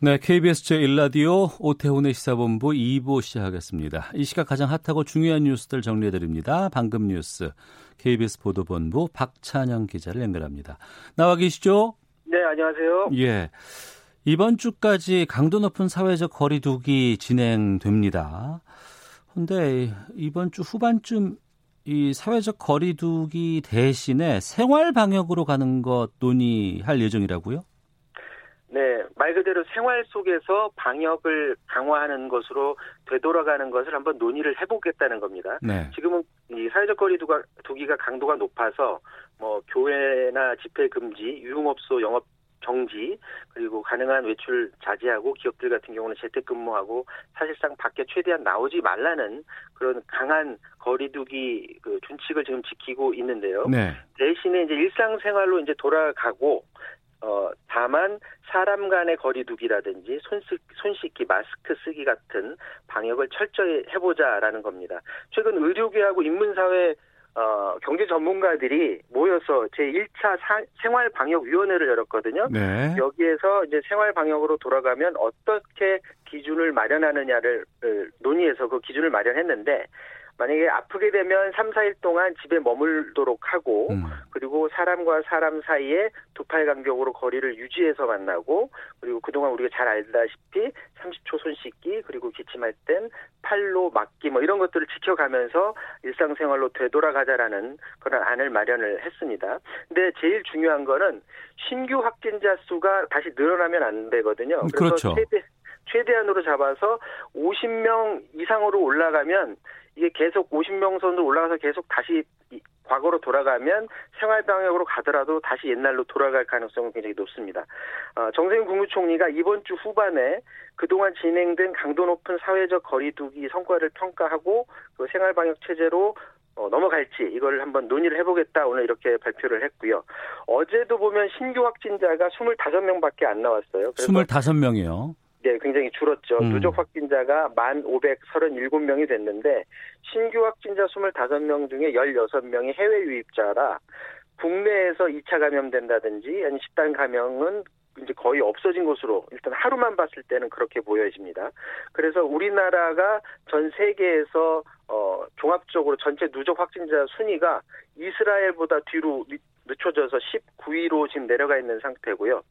네, KBS 제1라디오 오태훈의 시사본부 2부 시작하겠습니다. 이 시각 가장 핫하고 중요한 뉴스들 정리해드립니다. 방금 뉴스 KBS 보도본부 박찬영 기자를 연결합니다. 나와 계시죠? 네, 안녕하세요. 예. 이번 주까지 강도 높은 사회적 거리두기 진행됩니다. 근데 이번 주 후반쯤 이 사회적 거리두기 대신에 생활 방역으로 가는 것 논의할 예정이라고요? 네, 말 그대로 생활 속에서 방역을 강화하는 것으로 되돌아가는 것을 한번 논의를 해보겠다는 겁니다. 네. 지금은 이 사회적 거리두기가 두기가 강도가 높아서 뭐 교회나 집회 금지, 유흥업소 영업 정지, 그리고 가능한 외출 자제하고 기업들 같은 경우는 재택근무하고 사실상 밖에 최대한 나오지 말라는 그런 강한 거리두기 그 준칙을 지금 지키고 있는데요. 네. 대신에 이제 일상생활로 이제 돌아가고 어 다만 사람 간의 거리두기라든지 손, 씻, 손 씻기, 마스크 쓰기 같은 방역을 철저히 해보자라는 겁니다. 최근 의료계하고 인문사회 어, 경제 전문가들이 모여서 제1차 생활 방역 위원회를 열었거든요. 네. 여기에서 이제 생활 방역으로 돌아가면 어떻게 기준을 마련하느냐를 논의해서 그 기준을 마련했는데 만약에 아프게 되면 3, 4일 동안 집에 머물도록 하고 음. 그리고 사람과 사람 사이에 두 팔 간격으로 거리를 유지해서 만나고 그리고 그동안 우리가 잘 알다시피 30초 손 씻기 그리고 기침할 땐 팔로 막기 뭐 이런 것들을 지켜가면서 일상생활로 되돌아가자라는 그런 안을 마련을 했습니다. 근데 제일 중요한 거는 신규 확진자 수가 다시 늘어나면 안 되거든요. 그래서 그렇죠. 최대 최대한으로 잡아서 50명 이상으로 올라가면 이게 계속 50명 선으로 올라가서 계속 다시 과거로 돌아가면 생활 방역으로 가더라도 다시 옛날로 돌아갈 가능성은 굉장히 높습니다. 어, 정세균 국무총리가 이번 주 후반에 그동안 진행된 강도 높은 사회적 거리두기 성과를 평가하고 그 생활 방역 체제로 어, 넘어갈지 이걸 한번 논의를 해보겠다 오늘 이렇게 발표를 했고요. 어제도 보면 신규 확진자가 25명밖에 안 나왔어요. 25명이요. 네, 굉장히 줄었죠. 음. 누적 확진자가 1,537명이 됐는데 신규 확진자 25명 중에 16명이 해외 유입자라 국내에서 2차 감염된다든지 아니 집단 감염은 이제 거의 없어진 것으로 일단 하루만 봤을 때는 그렇게 보여집니다. 그래서 우리나라가 전 세계에서 어 종합적으로 전체 누적 확진자 순위가 이스라엘보다 뒤로 늦춰져서 19위로 지금 내려가 있는 상태고요.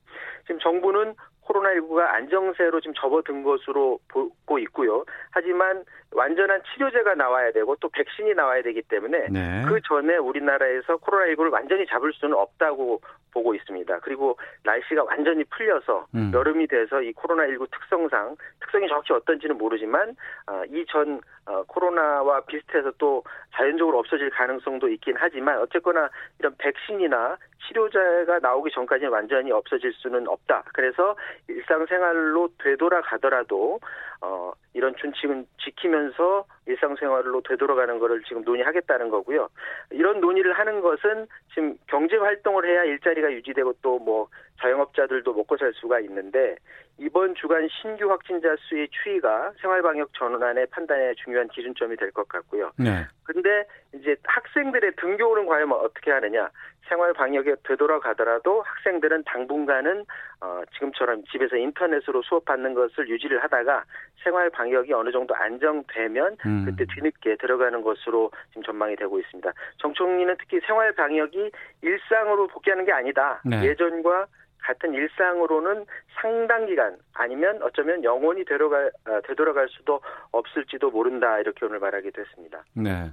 지금 정부는 코로나19가 안정세로 지금 접어든 것으로 보고 있고요. 하지만 완전한 치료제가 나와야 되고 또 백신이 나와야 되기 때문에 네. 그 전에 우리나라에서 코로나19를 완전히 잡을 수는 없다고 보고 있습니다. 그리고 날씨가 완전히 풀려서 음. 여름이 돼서 이 코로나19 특성상 특성이 정확히 어떤지는 모르지만 어, 이전 어, 코로나 와 비슷해서 또 자연적으로 없어질 가능성도 있긴 하지만 어쨌거나 이런 백신이나 치료제가 나오기 전까지는 완전히 없어질 수는 없다. 그래서 일상생활로 되돌아가더라도 어, 이런 준칙은 지키면서 일상생활로 되돌아가는 것을 지금 논의하겠다는 거고요. 이런 논의를 하는 것은 지금 경제 활동을 해야 일자리가 유지되고 또 뭐 자영업자들도 먹고 살 수가 있는데 이번 주간 신규 확진자 수의 추이가 생활방역 전환의 판단에 중요한 기준점이 될 것 같고요. 네. 근데 이제 학생들의 등교는 과연 어떻게 하느냐? 생활 방역에 되돌아가더라도 학생들은 당분간은 어, 지금처럼 집에서 인터넷으로 수업 받는 것을 유지를 하다가 생활 방역이 어느 정도 안정되면 음. 그때 뒤늦게 들어가는 것으로 지금 전망이 되고 있습니다. 정 총리는 특히 생활 방역이 일상으로 복귀하는 게 아니다. 네. 예전과 같은 일상으로는 상당 기간 아니면 어쩌면 영원히 되돌아갈, 어, 되돌아갈 수도 없을지도 모른다 이렇게 오늘 말하기도 했습니다. 네.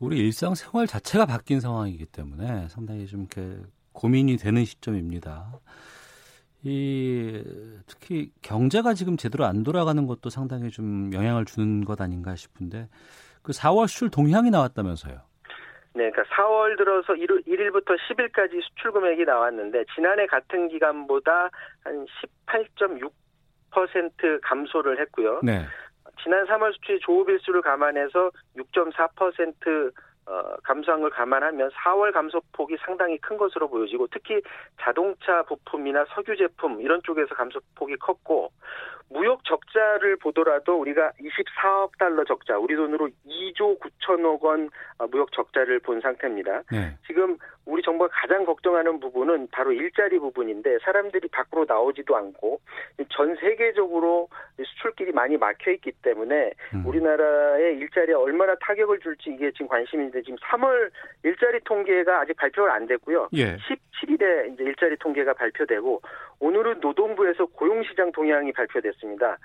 우리 일상생활 자체가 바뀐 상황이기 때문에 상당히 좀 이렇게 고민이 되는 시점입니다. 이 특히 경제가 지금 제대로 안 돌아가는 것도 상당히 좀 영향을 주는 것 아닌가 싶은데 그 4월 수출 동향이 나왔다면서요. 네, 그러니까 4월 들어서 1일, 1일부터 10일까지 수출 금액이 나왔는데 지난해 같은 기간보다 한 18.6 2% 감소를 했고요. 네. 지난 3월 수치 조업일수를 감안해서 6.4% 어, 감소한 걸 감안하면 4월 감소폭이 상당히 큰 것으로 보여지고 특히 자동차 부품이나 석유 제품 이런 쪽에서 감소폭이 컸고 무역 적자를 보더라도 우리가 24억 달러 적자, 우리 돈으로 2조 9천억 원 어, 무역 적자를 본 상태입니다. 네. 지금 우리 정부가 가장 걱정하는 부분은 바로 일자리 부분인데 사람들이 밖으로 나오지도 않고 전 세계적으로 수출길이 많이 막혀 있기 때문에 음. 우리나라의 일자리에 얼마나 타격을 줄지 이게 지금 관심인데 지금 3월 일자리 통계가 아직 발표가 안 됐고요. 예. 17일에 이제 일자리 통계가 발표되고 오늘은 노동부에서 고용시장 동향이 발표됐습니다.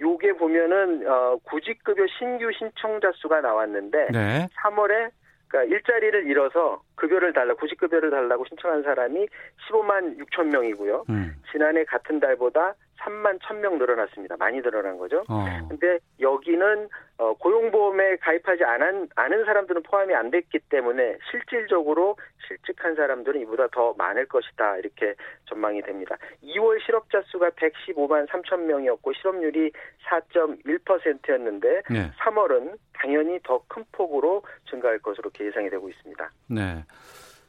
요게 보면은 어 구직급여 신규 신청자 수가 나왔는데 네. 3월에 그러니까 일자리를 잃어서 급여를 달라 구직급여를 달라고 신청한 사람이 15만 6천 명이고요. 음. 지난해 같은 달보다 3만 1천 명 늘어났습니다. 많이 늘어난 거죠. 어. 근데 여기는 어, 고용보험에 가입하지 않은, 않은 사람들은 포함이 안 됐기 때문에 실질적으로 실직한 사람들은 이보다 더 많을 것이다 이렇게 전망이 됩니다. 2월 실업자 수가 115만 3천 명이었고 실업률이 4.1%였는데 네. 3월은 당연히 더 큰 폭으로 증가할 것으로 예상이 되고 있습니다. 네.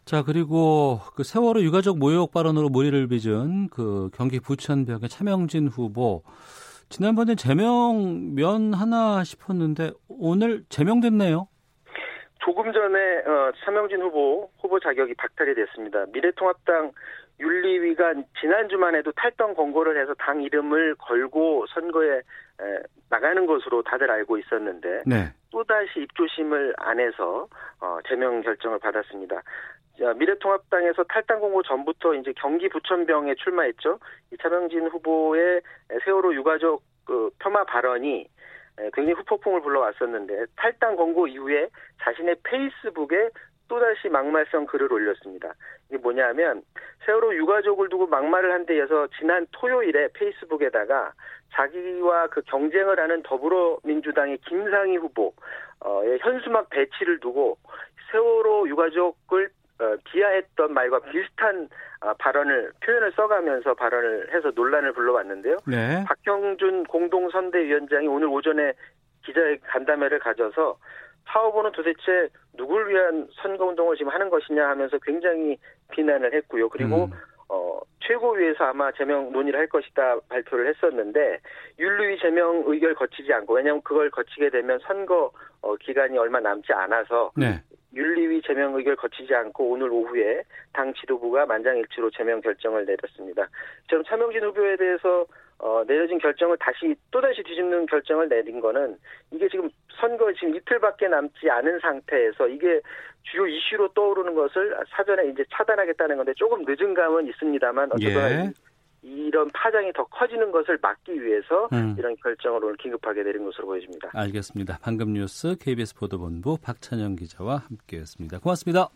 자, 그리고 그 세월호 유가족 모욕 발언으로 머리를 빚은 그 경기 부천병의 차명진 후보. 지난번에 제명 면 하나 싶었는데 오늘 제명됐네요. 조금 전에 어, 차명진 후보 후보 자격이 박탈이 됐습니다. 미래통합당 윤리위가 지난 주만 해도 탈당 권고를 해서 당 이름을 걸고 선거에 에, 나가는 것으로 다들 알고 있었는데 네. 또다시 입조심을 안 해서 어, 제명 결정을 받았습니다. 자, 미래통합당에서 탈당 공고 전부터 이제 경기 부천병에 출마했죠. 이 차명진 후보의 세월호 유가족 그 폄하 발언이 에, 굉장히 후폭풍을 불러왔었는데 탈당 권고 이후에 자신의 페이스북에 또다시 막말성 글을 올렸습니다. 이게 뭐냐면 세월호 유가족을 두고 막말을 한 데 이어서 지난 토요일에 페이스북에다가 자기와 그 경쟁을 하는 더불어민주당의 김상희 후보의 현수막 배치를 두고 세월호 유가족을 어, 비하했던 말과 비슷한 아, 발언을 표현을 써가면서 발언을 해서 논란을 불러왔는데요. 네. 박형준 공동선대위원장이 오늘 오전에 기자의 간담회를 가져서 파워보는 도대체 누굴 위한 선거운동을 지금 하는 것이냐 하면서 굉장히 비난을 했고요. 그리고 음. 어, 최고위에서 아마 제명 논의를 할 것이다 발표를 했었는데 윤리위 제명 의결 거치지 않고 왜냐하면 그걸 거치게 되면 선거 어, 기간이 얼마 남지 않아서 네. 윤리위 제명 의결 거치지 않고 오늘 오후에 당 지도부가 만장일치로 제명 결정을 내렸습니다. 저는 차명진 후보에 대해서 어, 내려진 결정을 다시 또다시 뒤집는 결정을 내린 거는 이게 지금 선거 지금 이틀밖에 남지 않은 상태에서 이게 주요 이슈로 떠오르는 것을 사전에 이제 차단하겠다는 건데 조금 늦은 감은 있습니다만 어쨌거나 예. 이런 파장이 더 커지는 것을 막기 위해서 음. 이런 결정을 오늘 긴급하게 내린 것으로 보여집니다. 알겠습니다. 방금 뉴스 KBS 보도본부 박찬영 기자와 함께했습니다. 고맙습니다.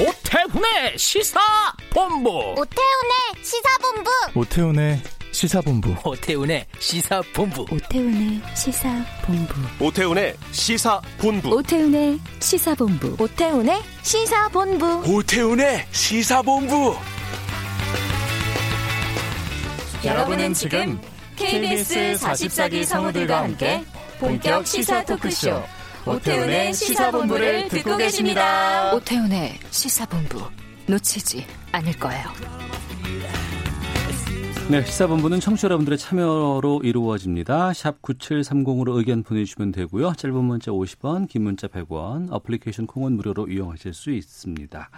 오태훈의 시사본부. 오태훈의 시사본부. 오태훈의 시사본부. 오태훈의 시사본부. 오태훈의 시사본부. 오태훈의 시사본부. 오태훈의 시사본부. 오태훈의 시사본부. 오태훈의 시사본부. 여러분은 지금 KBS 44기 성우들과 함께 본격 시사 토크쇼 오태훈의 시사본부를 듣고 계십니다. 오태훈의 시사본부 놓치지 않을 거예요. 네, 시사본부는 청취자 여러분들의 참여로 이루어집니다. 샵 9730으로 의견 보내주시면 되고요. 짧은 문자 50원, 긴 문자 100원, 어플리케이션 콩은 무료로 이용하실 수 있습니다.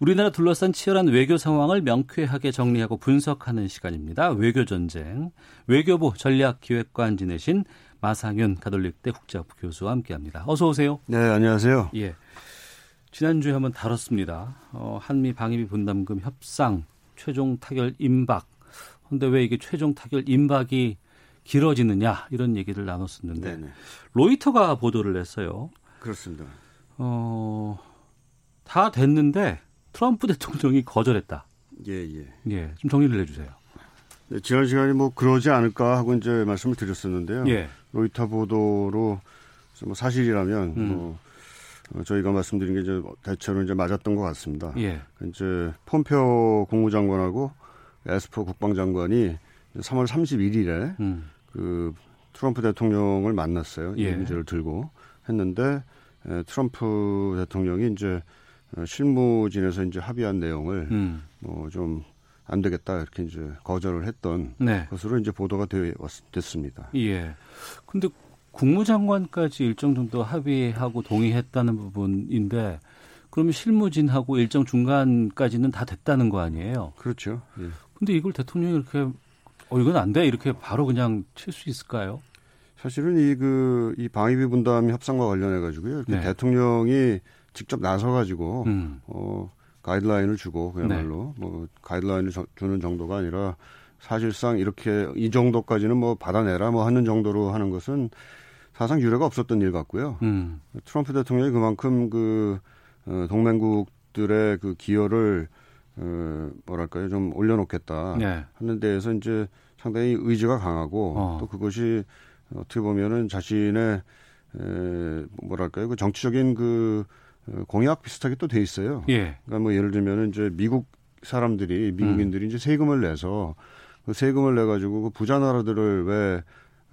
우리나라 둘러싼 치열한 외교 상황을 명쾌하게 정리하고 분석하는 시간입니다. 외교 전쟁, 외교부 전략기획관 지내신 마상윤 가톨릭대 국제학부 교수와 함께합니다. 어서 오세요. 네, 안녕하세요. 예. 지난주에 한번 다뤘습니다. 어, 한미 방위비 분담금 협상 최종 타결 임박. 근데 왜 이게 최종 타결 임박이 길어지느냐 이런 얘기를 나눴었는데 네네. 로이터가 보도를 했어요. 그렇습니다. 어, 다 됐는데 트럼프 대통령이 거절했다. 예, 예. 예, 좀 정리를 해주세요. 네, 지난 시간에 뭐 그러지 않을까 하고 이제 말씀을 드렸었는데요. 예, 로이터 보도로 뭐 사실이라면 음. 뭐 어, 저희가 말씀드린 게 이제 대체로 이제 맞았던 것 같습니다. 예, 이제 폼페오 국무장관하고 에스퍼 국방장관이 3월 31일에 음. 그 트럼프 대통령을 만났어요. 예. 이 문제를 들고 했는데 에, 트럼프 대통령이 이제 어, 실무진에서 이제 합의한 내용을 음. 뭐좀 안 되겠다 이렇게 이제 거절을 했던 네. 것으로 이제 보도가 되, 됐습니다. 예. 근데 국무장관까지 일정 정도 합의하고 동의했다는 부분인데 그러면 실무진하고 일정 중간까지는 다 됐다는 거 아니에요? 그렇죠. 예. 근데 이걸 대통령이 이렇게 어 이건 안 돼. 이렇게 바로 그냥 칠 수 있을까요? 사실은 이 그 이 방위비 분담 협상과 관련해 가지고요. 네. 대통령이 직접 나서 가지고 음. 어 가이드라인을 주고 그야말로 네. 뭐 가이드라인을 주는 정도가 아니라 사실상 이렇게 이 정도까지는 뭐 받아내라 뭐 하는 정도로 하는 것은 사상 유례가 없었던 일 같고요. 음. 트럼프 대통령이 그만큼 그 어, 동맹국들의 그 기여를 어, 뭐랄까요 좀 올려놓겠다 네. 하는 데에서 이제 상당히 의지가 강하고 어. 또 그것이 어떻게 보면은 자신의 에, 뭐랄까요 그 정치적인 그 어, 공약 비슷하게 또 돼 있어요. 예. 그러니까 뭐 예를 들면은 이제 미국 사람들이 미국인들이 음. 이제 세금을 내서 그 세금을 내 가지고 그 부자 나라들을 왜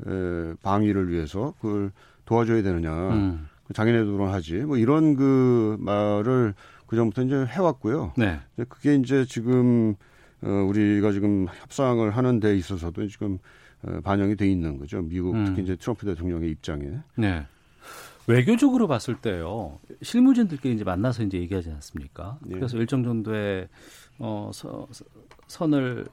에, 방위를 위해서 그걸 도와줘야 되느냐. 음. 그 자기네 들은 하지. 뭐 이런 그 말을 그 전부터 이제 해왔고요. 네. 그게 이제 지금 어, 우리가 지금 협상을 하는 데 있어서도 지금 어, 반영이 돼 있는 거죠. 미국 음. 특히 이제 트럼프 대통령의 입장에. 네. 외교적으로 봤을 때요 실무진들끼리 이제 만나서 이제 얘기하지 않습니까? 네. 그래서 일정 정도의 어 서, 선을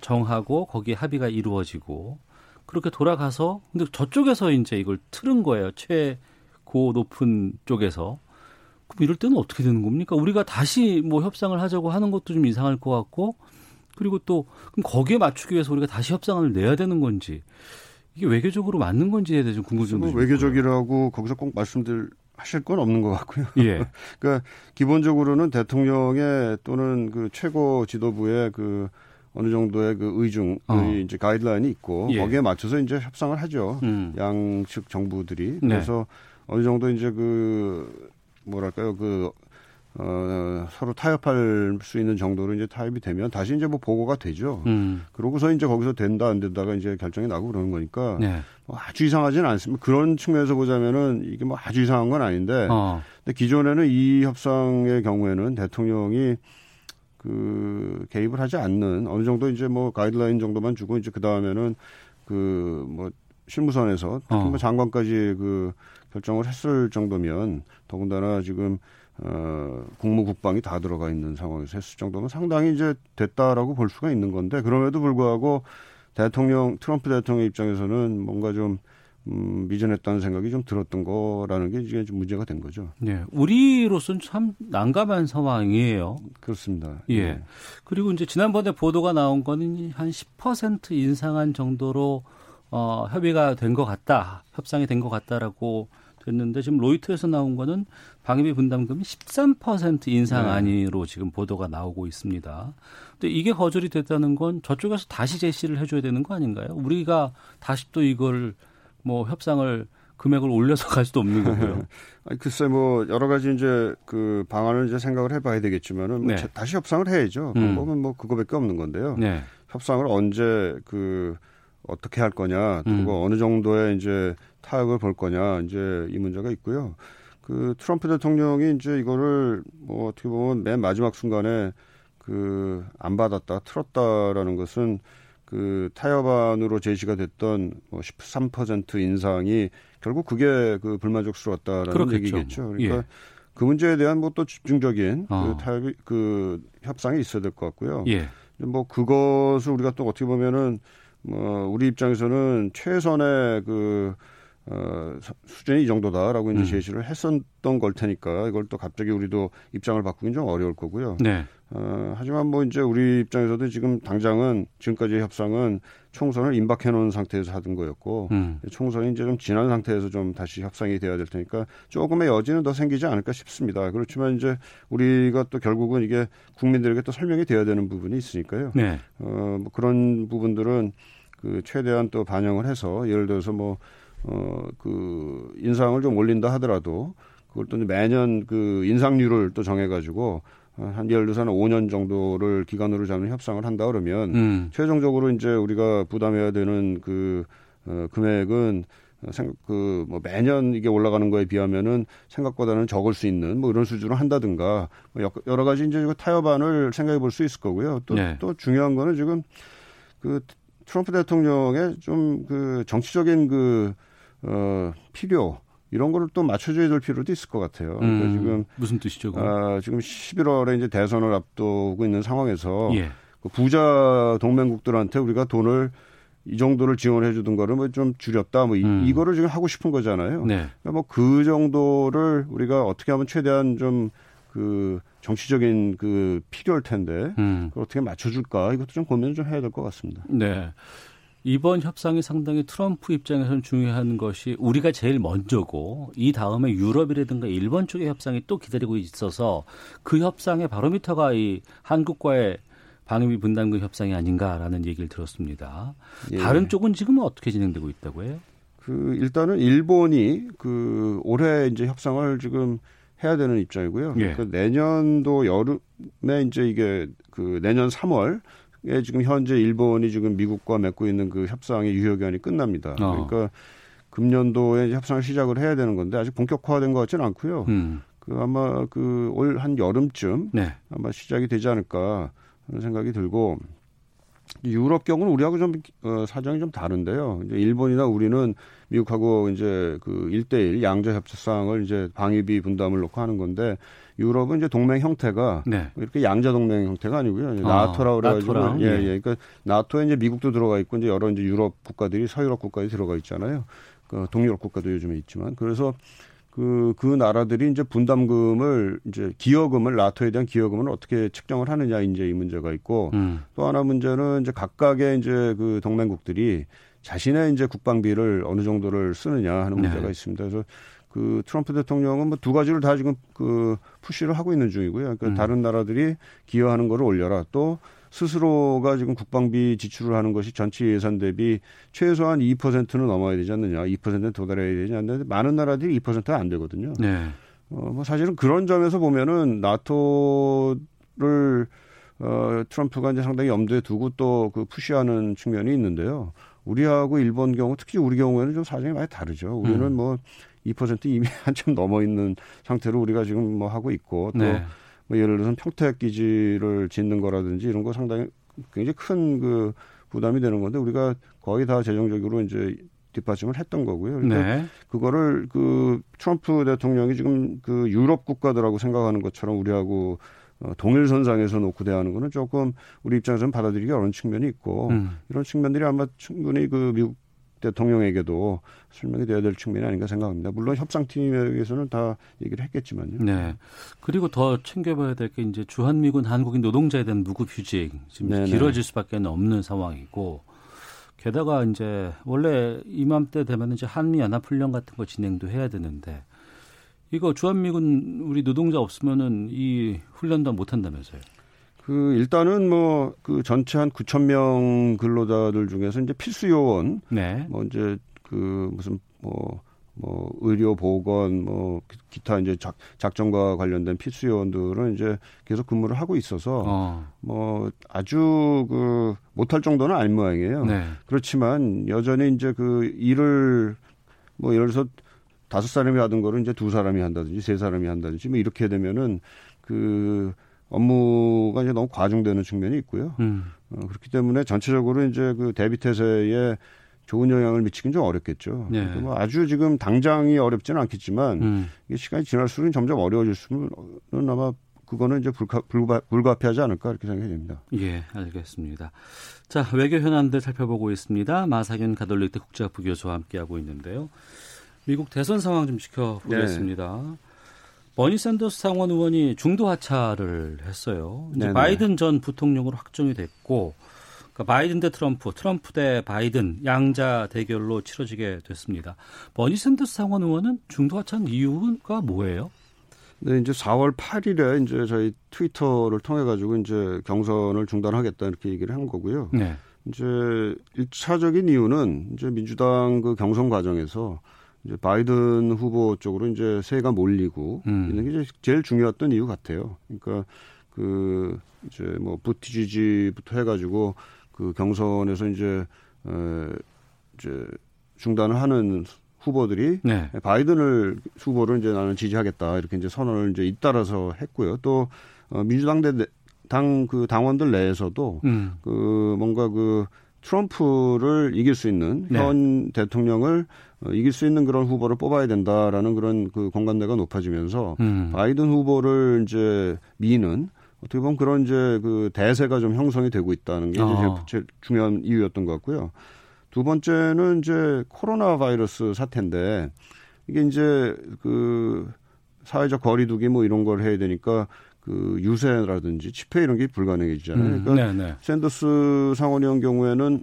정하고 거기에 합의가 이루어지고 그렇게 돌아가서 근데 저쪽에서 이제 이걸 틀은 거예요 최고 높은 쪽에서 그럼 이럴 때는 어떻게 되는 겁니까? 우리가 다시 뭐 협상을 하자고 하는 것도 좀 이상할 것 같고 그리고 또 그럼 거기에 맞추기 위해서 우리가 다시 협상을 내야 되는 건지 이게 외교적으로 맞는 건지에 대해서 궁금증이 뭐 외교적이라고 거기서 꼭 말씀들 하실 건 없는 것 같고요. 예. 그러니까 기본적으로는 대통령의 또는 그 최고 지도부의 그 어느 정도의 그 의중, 어. 이제 가이드라인이 있고 예. 거기에 맞춰서 이제 협상을 하죠. 음. 양측 정부들이 네. 그래서 어느 정도 이제 그 뭐랄까요 그 어, 서로 타협할 수 있는 정도로 이제 타협이 되면 다시 이제 뭐 보고가 되죠. 음. 그러고서 이제 거기서 된다 안 된다가 이제 결정이 나고 그러는 거니까 네. 뭐 아주 이상하지는 않습니다. 그런 측면에서 보자면은 이게 뭐 아주 이상한 건 아닌데, 어. 근데 기존에는 이 협상의 경우에는 대통령이 그 개입을 하지 않는 어느 정도 이제 뭐 가이드라인 정도만 주고 이제 그 다음에는 그 뭐 실무선에서 특히 뭐 어. 장관까지 그 결정을 했을 정도면 더군다나 지금 어, 국무 국방이 다 들어가 있는 상황에서 했을 정도면 상당히 이제 됐다라고 볼 수가 있는 건데 그럼에도 불구하고 대통령 트럼프 대통령 입장에서는 뭔가 좀 음, 미전했다는 생각이 좀 들었던 거라는 게 이제 좀 문제가 된 거죠. 네, 우리로서는 참 난감한 상황이에요. 그렇습니다. 예. 네. 그리고 이제 지난번에 보도가 나온 거는 한 10% 인상한 정도로 어, 협의가 된 것 같다, 협상이 된 것 같다라고 됐는데 지금 로이터에서 나온 거는 방위비 분담금이 13% 인상안으로 네. 지금 보도가 나오고 있습니다. 근데 이게 거절이 됐다는 건 저쪽에서 다시 제시를 해줘야 되는 거 아닌가요? 우리가 다시 또 이걸 뭐 협상을 금액을 올려서 갈 수도 없는 거고요. 아니, 글쎄 뭐 여러 가지 이제 그 방안을 이제 생각을 해봐야 되겠지만은 뭐 네. 다시 협상을 해야죠. 음. 방법은 뭐 그거밖에 없는 건데요. 네. 협상을 언제 그 어떻게 할 거냐, 그리고 음. 어느 정도의 이제 타협을 볼 거냐, 이제 이 문제가 있고요. 그 트럼프 대통령이 이제 이거를 뭐 어떻게 보면 맨 마지막 순간에 그 안 받았다, 틀었다라는 것은 그 타협안으로 제시가 됐던 뭐 13% 인상이 결국 그게 그 불만족스러웠다라는 그렇겠죠. 얘기겠죠. 그러니까 예. 그 문제에 대한 뭐 또 집중적인 어. 그 타협이 그 협상이 있어야 될 것 같고요. 예. 뭐 그것을 우리가 또 어떻게 보면은 뭐 우리 입장에서는 최선의 그 어, 수준이 이 정도다라고 이제 음. 제시를 했었던 걸 테니까 이걸 또 갑자기 우리도 입장을 바꾸긴 좀 어려울 거고요. 네. 어, 하지만 뭐 이제 우리 입장에서도 지금 당장은 지금까지 협상은 총선을 임박해 놓은 상태에서 하던 거였고 음. 총선이 이제 좀 지난 상태에서 좀 다시 협상이 돼야 될 테니까 조금의 여지는 더 생기지 않을까 싶습니다. 그렇지만 이제 우리가 또 결국은 이게 국민들에게 또 설명이 돼야 되는 부분이 있으니까요. 네. 어, 뭐 그런 부분들은 그 최대한 또 반영을 해서 예를 들어서 뭐 어, 그 인상을 좀 올린다 하더라도 그걸 또 매년 그 인상률을 또 정해가지고 한 들어서 한 5년 정도를 기간으로 잡는 협상을 한다 그러면 음. 최종적으로 이제 우리가 부담해야 되는 그 어, 금액은 생각 그뭐 매년 이게 올라가는 거에 비하면은 생각보다는 적을 수 있는 뭐 이런 수준으로 한다든가 뭐 여러 가지 이제 타협안을 생각해 볼 수 있을 거고요. 또또 네. 또 중요한 거는 지금 그 트럼프 대통령의 좀 그 정치적인 그 어, 필요 이런 거를 또 맞춰줘야 될 필요도 있을 것 같아요. 그러니까 음, 지금 무슨 뜻이죠? 아, 지금 11월에 이제 대선을 앞두고 있는 상황에서 예. 그 부자 동맹국들한테 우리가 돈을 이 정도를 지원해 주던 거를 뭐 좀 줄였다 뭐 음. 이, 거를 지금 하고 싶은 거잖아요. 네. 그러니까 뭐그 정도를 우리가 어떻게 하면 최대한 좀 그 정치적인 그 필요할 텐데 음. 그걸 어떻게 맞춰줄까 이것도 좀 고민을 좀 해야 될 것 같습니다. 네. 이번 협상이 상당히 트럼프 입장에서는 중요한 것이 우리가 제일 먼저고 이 다음에 유럽이라든가 일본 쪽의 협상이 또 기다리고 있어서 그 협상의 바로미터가 이 한국과의 방위비 분담금 협상이 아닌가라는 얘기를 들었습니다. 예. 다른 쪽은 지금 어떻게 진행되고 있다고 해요? 그 일단은 일본이 그 올해 이제 협상을 지금 해야 되는 입장이고요. 예. 그 내년도 여름에 이제 이게 그 내년 3월 예, 지금 현재 일본이 지금 미국과 맺고 있는 그 협상의 유효 기간이 끝납니다. 어. 그러니까 금년도에 협상을 시작을 해야 되는 건데 아직 본격화된 것 같지는 않고요. 음. 그 아마 그 올 한 여름쯤 네. 아마 시작이 되지 않을까 하는 생각이 들고 유럽 경우는 우리하고 좀 어, 사정이 좀 다른데요. 이제 일본이나 우리는 미국하고 이제 그 1대1 양자 협상을 이제 방위비 분담을 놓고 하는 건데 유럽은 이제 동맹 형태가 네. 이렇게 양자 동맹 형태가 아니고요. 아, 나토라 그래가지고 예, 예, 예. 그러니까 나토에 이제 미국도 들어가 있고 이제 여러 이제 유럽 국가들이 서유럽 국가들이 들어가 있잖아요. 그 동유럽 국가도 요즘에 있지만 그래서 그, 그 나라들이 이제 분담금을 이제 기여금을 나토에 대한 기여금을 어떻게 측정을 하느냐 이제 이 문제가 있고 음. 또 하나 문제는 이제 각각의 이제 그 동맹국들이 자신의 이제 국방비를 어느 정도를 쓰느냐 하는 문제가 네. 있습니다. 그래서 그 트럼프 대통령은 뭐 두 가지를 다 지금 그 푸시를 하고 있는 중이고요. 그러니까 음. 다른 나라들이 기여하는 거를 올려라. 또 스스로가 지금 국방비 지출을 하는 것이 전체 예산 대비 최소한 2%는 넘어야 되지 않느냐. 2%는 도달해야 되지 않느냐. 많은 나라들이 2%가 안 되거든요. 네. 어, 뭐 사실은 그런 점에서 보면은 나토를 어, 트럼프가 이제 상당히 염두에 두고 또 그 푸시하는 측면이 있는데요. 우리하고 일본 경우 특히 우리 경우에는 좀 사정이 많이 다르죠. 우리는 음. 뭐2% 이미 한참 넘어 있는 상태로 우리가 지금 뭐 하고 있고 또 네. 뭐 예를 들어서 평택 기지를 짓는 거라든지 이런 거 상당히 굉장히 큰 그 부담이 되는 건데 우리가 거의 다 재정적으로 이제 뒷받침을 했던 거고요. 그러니까 네. 그거를 그 트럼프 대통령이 지금 그 유럽 국가들하고 생각하는 것처럼 우리하고 어, 동일선상에서 놓고 대하는 거는 조금 우리 입장에서는 받아들이기 어려운 측면이 있고 음. 이런 측면들이 아마 충분히 그 미국 대통령에게도 설명이 돼야 될 측면이 아닌가 생각합니다. 물론 협상팀에게서는 다 얘기를 했겠지만요. 네. 그리고 더 챙겨봐야 될 게 이제 주한미군 한국인 노동자에 대한 무급 휴직 지금 네네. 길어질 수밖에 없는 상황이고 게다가 이제 원래 이맘때 되면 이제 한미 연합 훈련 같은 거 진행도 해야 되는데 이거 주한미군 우리 노동자 없으면은 이 훈련도 못 한다면서요. 그 일단은 뭐 그 전체 한 9천 명 근로자들 중에서 이제 필수 요원, 네. 뭐 이제 그 무슨 뭐. 뭐 의료 보건 뭐 기타 이제 작, 작전과 관련된 필수 요원들은 이제 계속 근무를 하고 있어서 어. 뭐 아주 그 못할 정도는 아닌 모양이에요. 네. 그렇지만 여전히 이제 그 일을 뭐 예를 들어서 다섯 사람이 하던 거를 이제 두 사람이 한다든지 세 사람이 한다든지 뭐 이렇게 되면은 그 업무가 이제 너무 과중되는 측면이 있고요. 음. 어, 그렇기 때문에 전체적으로 이제 그 대비 태세에 좋은 영향을 미치긴 좀 어렵겠죠. 네. 뭐 아주 지금 당장이 어렵지는 않겠지만 음. 이게 시간이 지날수록 점점 어려워질 수는 아마 그거는 이제 불가, 불가, 불가피하지 않을까 이렇게 생각이 됩니다. 예, 알겠습니다. 자, 외교 현안들 살펴보고 있습니다. 마사균 가톨릭대 국제학부 교수와 함께하고 있는데요. 미국 대선 상황 좀 지켜보겠습니다. 네. 버니 샌더스 상원 의원이 중도 하차를 했어요. 이제 바이든 전 부통령으로 확정이 됐고 그러니까 바이든 대 트럼프, 트럼프 대 바이든 양자 대결로 치러지게 됐습니다. 버니 샌더스 상원 의원은 중도 하차한 이유가 뭐예요? 네, 이제 4월 8일에 이제 저희 트위터를 통해 가지고 이제 경선을 중단하겠다 이렇게 얘기를 한 거고요. 네. 이제 1차적인 이유는 이제 민주당 그 경선 과정에서 이제 바이든 후보 쪽으로 이제 세가 몰리고 음. 있는 게 이제 제일 중요했던 이유 같아요. 그러니까 그 이제 뭐 부티지지부터 해가지고 그 경선에서 이제 어 이제 중단을 하는 후보들이 네. 바이든을 후보를 이제 나는 지지하겠다 이렇게 이제 선언을 이제 잇따라서 했고요. 또 어, 민주당 당그 당원들 내에서도 음. 그 뭔가 그 트럼프를 이길 수 있는 네. 현 대통령을 어, 이길 수 있는 그런 후보를 뽑아야 된다라는 그런 그 공감대가 높아지면서 음. 바이든 후보를 이제 미는 어떻게 보면 그런 이제 그 대세가 좀 형성이 되고 있다는 게 어. 제일 중요한 이유였던 것 같고요. 두 번째는 이제 코로나 바이러스 사태인데 이게 이제 그 사회적 거리두기 뭐 이런 걸 해야 되니까 그 유세라든지 집회 이런 게 불가능해지잖아요. 음, 그러니까 네네. 샌더스 상원의원 경우에는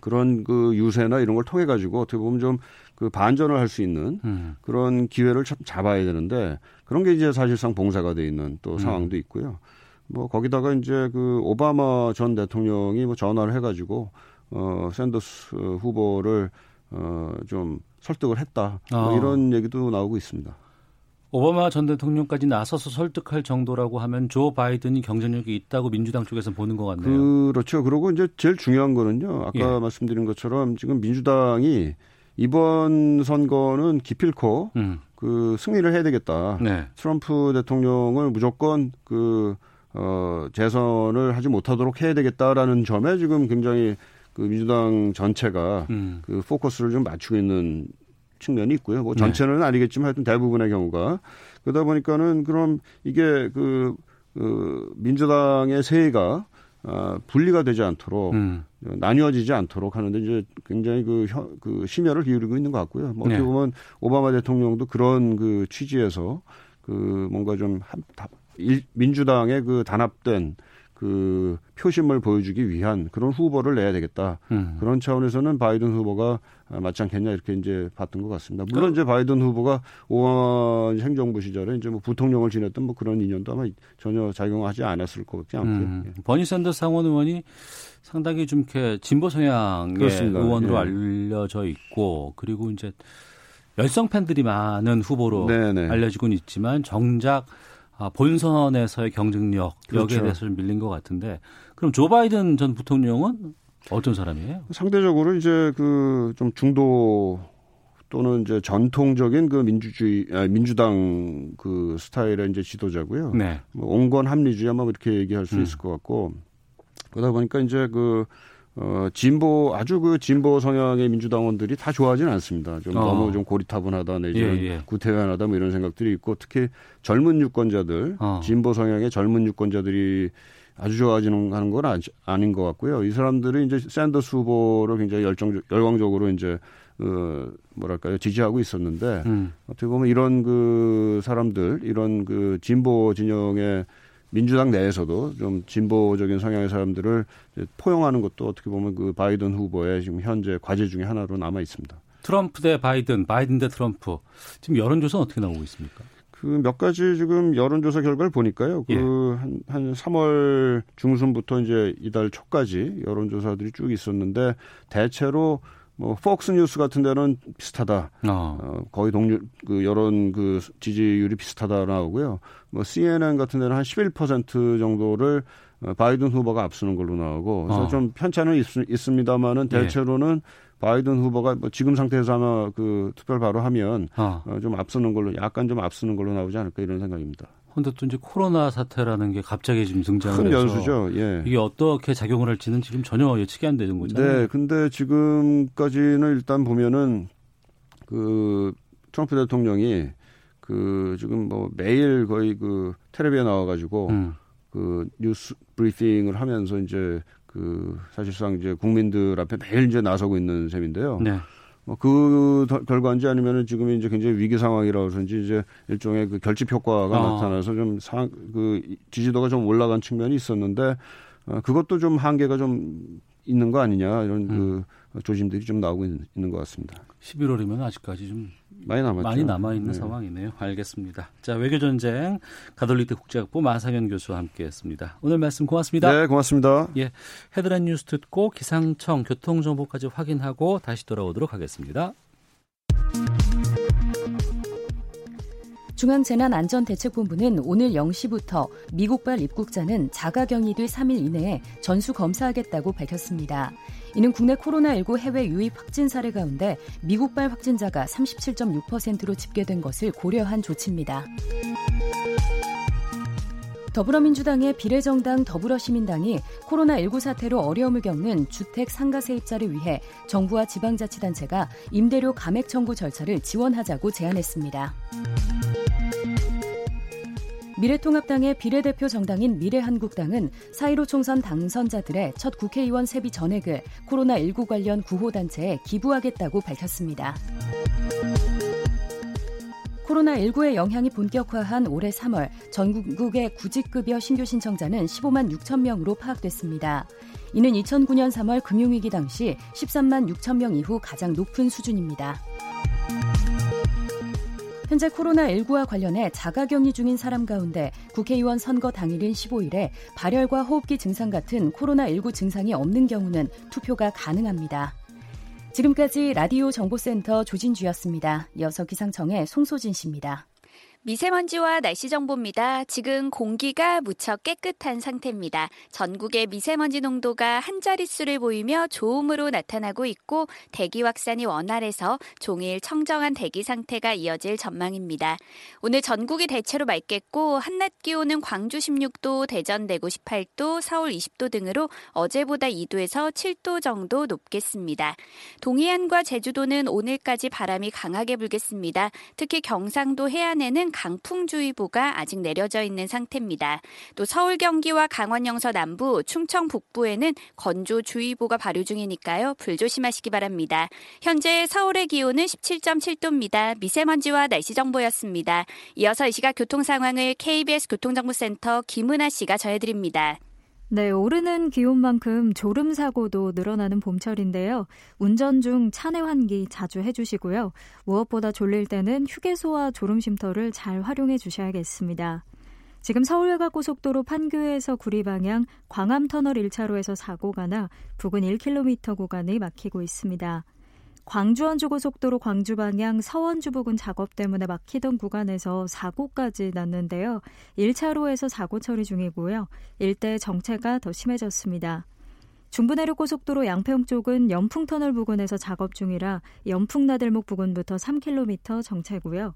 그런 그 유세나 이런 걸 통해 가지고 어떻게 보면 좀 그 반전을 할 수 있는 음. 그런 기회를 참 잡아야 되는데 그런 게 이제 사실상 봉쇄가 돼 있는 또 음. 상황도 있고요. 뭐 거기다가 이제 그 오바마 전 대통령이 뭐 전화를 해가지고 어 샌더스 후보를 어좀 설득을 했다 뭐 아. 이런 얘기도 나오고 있습니다. 오바마 전 대통령까지 나서서 설득할 정도라고 하면 조 바이든이 경쟁력이 있다고 민주당 쪽에서 보는 것 같네요. 그렇죠. 그리고 이제 제일 중요한 거는요. 아까 예. 말씀드린 것처럼 지금 민주당이 이번 선거는 기필코 음. 그 승리를 해야 되겠다. 네. 트럼프 대통령을 무조건 그 어, 재선을 하지 못하도록 해야 되겠다라는 점에 지금 굉장히 그 민주당 전체가 음. 그 포커스를 좀 맞추고 있는 측면이 있고요. 뭐 네. 전체는 네. 아니겠지만 하여튼 대부분의 경우가 그러다 보니까는 그럼 이게 그, 그 민주당의 세가 아, 분리가 되지 않도록 음. 나뉘어지지 않도록 하는데 이제 굉장히 그, 그 심혈을 기울이고 있는 것 같고요. 뭐 어떻게 네. 보면 오바마 대통령도 그런 그 취지에서 그 뭔가 좀 한, 일, 민주당의 그 단합된 그 표심을 보여주기 위한 그런 후보를 내야 되겠다. 음. 그런 차원에서는 바이든 후보가 맞지 않겠냐 이렇게 이제 봤던 것 같습니다. 물론 그 이제 바이든 후보가 오바마 행정부 시절에 이제 뭐 부통령을 지냈던 뭐 그런 인연도 아마 전혀 작용하지 않았을 것 같지 않고요. 음. 예. 버니 샌더스 상원 의원이 상당히 좀 이렇게 진보 성향의 그렇습니다. 의원으로 예. 알려져 있고 그리고 이제 열성 팬들이 많은 후보로 네네. 알려지고는 있지만 정작 아, 본선에서의 경쟁력 그렇죠. 여기에 대해서 좀 밀린 것 같은데 그럼 조 바이든 전 부통령은 어떤 사람이에요? 상대적으로 이제 그 좀 중도 또는 이제 전통적인 그 민주주의 아, 민주당 그 스타일의 이제 지도자고요. 네. 뭐 온건 합리주의 아마 이렇게 얘기할 수 음. 있을 것 같고 그러다 보니까 이제 그 어, 진보, 아주 그 진보 성향의 민주당원들이 다 좋아하지는 않습니다. 좀 어. 너무 좀 고리타분하다 내지는 예, 예. 구태환하다 뭐 이런 생각들이 있고 특히 젊은 유권자들, 어. 진보 성향의 젊은 유권자들이 아주 좋아하지는 하는 건 아닌 것 같고요. 이 사람들이 이제 샌더스 후보를 굉장히 열정, 열광적으로 이제 어, 뭐랄까요 지지하고 있었는데 음. 어떻게 보면 이런 그 사람들, 이런 그 진보 진영의 민주당 내에서도 좀 진보적인 성향의 사람들을 포용하는 것도 어떻게 보면 그 바이든 후보의 지금 현재 과제 중에 하나로 남아 있습니다. 트럼프 대 바이든, 바이든 대 트럼프. 지금 여론조사는 어떻게 나오고 있습니까? 그 몇 가지 지금 여론조사 결과를 보니까요. 그 한한 예. 한 3월 중순부터 이제 이달 초까지 여론조사들이 쭉 있었는데 대체로 뭐 폭스 뉴스 같은 데는 비슷하다. 어. 어 거의 동률 그 여론 그 지지율이 비슷하다 나오고요. 뭐 CNN 같은 데는 한 11% 정도를 어, 바이든 후보가 앞서는 걸로 나오고 그래서 어. 좀 편차는 있, 있습니다만은 예. 대체로는 예. 바이든 후보가 뭐 지금 상태에서 아마 그 투표를 바로 하면 어. 어, 좀 앞서는 걸로 약간 좀 앞서는 걸로 나오지 않을까 이런 생각입니다. 근데 또 이제 코로나 사태라는 게 갑자기 지금 등장을 큰 해서 연수죠. 예. 이게 어떻게 작용을 할지는 지금 전혀 예측이 안 되는 거잖아요. 네, 근데 지금까지는 일단 보면은 그 트럼프 대통령이 그 지금 뭐 매일 거의 그 텔레비에 나와가지고 음. 그 뉴스 브리핑을 하면서 이제 그 사실상 이제 국민들 앞에 매일 이제 나서고 있는 셈인데요. 네. 뭐그 결과인지 아니면은 지금 이제 굉장히 위기 상황이라서인지 이제 일종의 그 결집 효과가 어. 나타나서 좀상그 지지도가 좀 올라간 측면이 있었는데 어, 그것도 좀 한계가 좀 있는 거 아니냐 이런 음. 그 조짐들이 좀 나오고 있는, 있는 것 같습니다. 11월이면 아직까지 좀 많이 남았죠. 많이 남아 있는 네. 상황이네요. 알겠습니다. 자 외교 전쟁 가톨릭대 국제학부 마상현 교수와 함께했습니다. 오늘 말씀 고맙습니다. 네, 고맙습니다. 예, 헤드라인 뉴스 듣고 기상청 교통 정보까지 확인하고 다시 돌아오도록 하겠습니다. 중앙재난안전대책본부는 오늘 0시부터 미국발 입국자는 자가격리될 3일 이내에 전수 검사하겠다고 밝혔습니다. 이는 국내 코로나19 해외 유입 확진 사례 가운데 미국발 확진자가 37.6%로 집계된 것을 고려한 조치입니다. 더불어민주당의 비례정당 더불어시민당이 코로나19 사태로 어려움을 겪는 주택 상가 세입자를 위해 정부와 지방자치단체가 임대료 감액 청구 절차를 지원하자고 제안했습니다. 미래통합당의 비례대표 정당인 미래한국당은 4.15 총선 당선자들의 첫 국회의원 세비 전액을 코로나19 관련 구호단체에 기부하겠다고 밝혔습니다. 코로나19의 영향이 본격화한 올해 3월 전국의 구직급여 신규 신청자는 15만 6천 명으로 파악됐습니다. 이는 2009년 3월 금융위기 당시 13만 6천 명 이후 가장 높은 수준입니다. 현재 코로나19와 관련해 자가격리 중인 사람 가운데 국회의원 선거 당일인 15일에 발열과 호흡기 증상 같은 코로나19 증상이 없는 경우는 투표가 가능합니다. 지금까지 라디오 정보센터 조진주였습니다. 이어서 기상청의 송소진 씨입니다. 미세먼지와 날씨 정보입니다. 지금 공기가 무척 깨끗한 상태입니다. 전국의 미세먼지 농도가 한 자릿수를 보이며 좋음으로 나타나고 있고 대기 확산이 원활해서 종일 청정한 대기 상태가 이어질 전망입니다. 오늘 전국이 대체로 맑겠고 한낮 기온은 광주 16도, 대전 대구 18도, 서울 20도 등으로 어제보다 2도에서 7도 정도 높겠습니다. 동해안과 제주도는 오늘까지 바람이 강하게 불겠습니다. 특히 경상도 해안에는 강풍주의보가 아직 내려져 있는 상태입니다. 또 서울 경기와 강원 영서 남부, 충청 북부에는 건조주의보가 발효 중이니까요. 불조심하시기 바랍니다. 현재 서울의 기온은 17.7도입니다. 미세먼지와 날씨 정보였습니다. 이어서 이 시각 교통 상황을 KBS 교통정보센터 김은아 씨가 전해드립니다. 네, 오르는 기온만큼 졸음 사고도 늘어나는 봄철인데요. 운전 중 차내 환기 자주 해주시고요. 무엇보다 졸릴 때는 휴게소와 졸음 쉼터를 잘 활용해 주셔야겠습니다. 지금 서울외곽고속도로 판교에서 구리 방향 광암터널 1차로에서 사고가 나 부근 1km 구간이 막히고 있습니다. 광주 원주고속도로 광주 방향 서원주 부근 작업 때문에 막히던 구간에서 사고까지 났는데요. 1차로에서 사고 처리 중이고요. 일대 정체가 더 심해졌습니다. 중부내륙고속도로 양평 쪽은 연풍터널 부근에서 작업 중이라 연풍나들목 부근부터 3km 정체고요.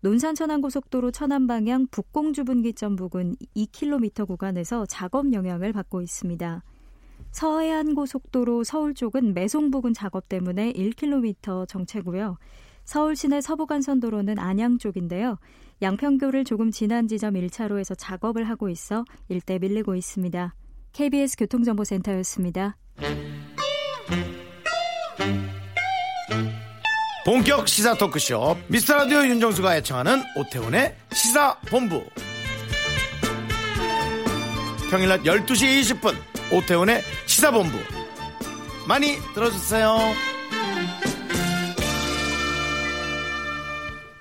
논산 천안고속도로 천안 방향 북공주 분기점 부근 2km 구간에서 작업 영향을 받고 있습니다. 서해안 고속도로 서울 쪽은 매송 부근 작업 때문에 1km 정체고요. 서울 시내 서부간선도로는 안양 쪽인데요. 양평교를 조금 지난 지점 1차로에서 작업을 하고 있어 일대 밀리고 있습니다. KBS 교통정보센터였습니다. 본격 시사 토크쇼 미스터라디오 윤정수가 애청하는 오태훈의 시사본부 평일낮 12시 20분 오태훈의 시사본부 많이 들어주세요.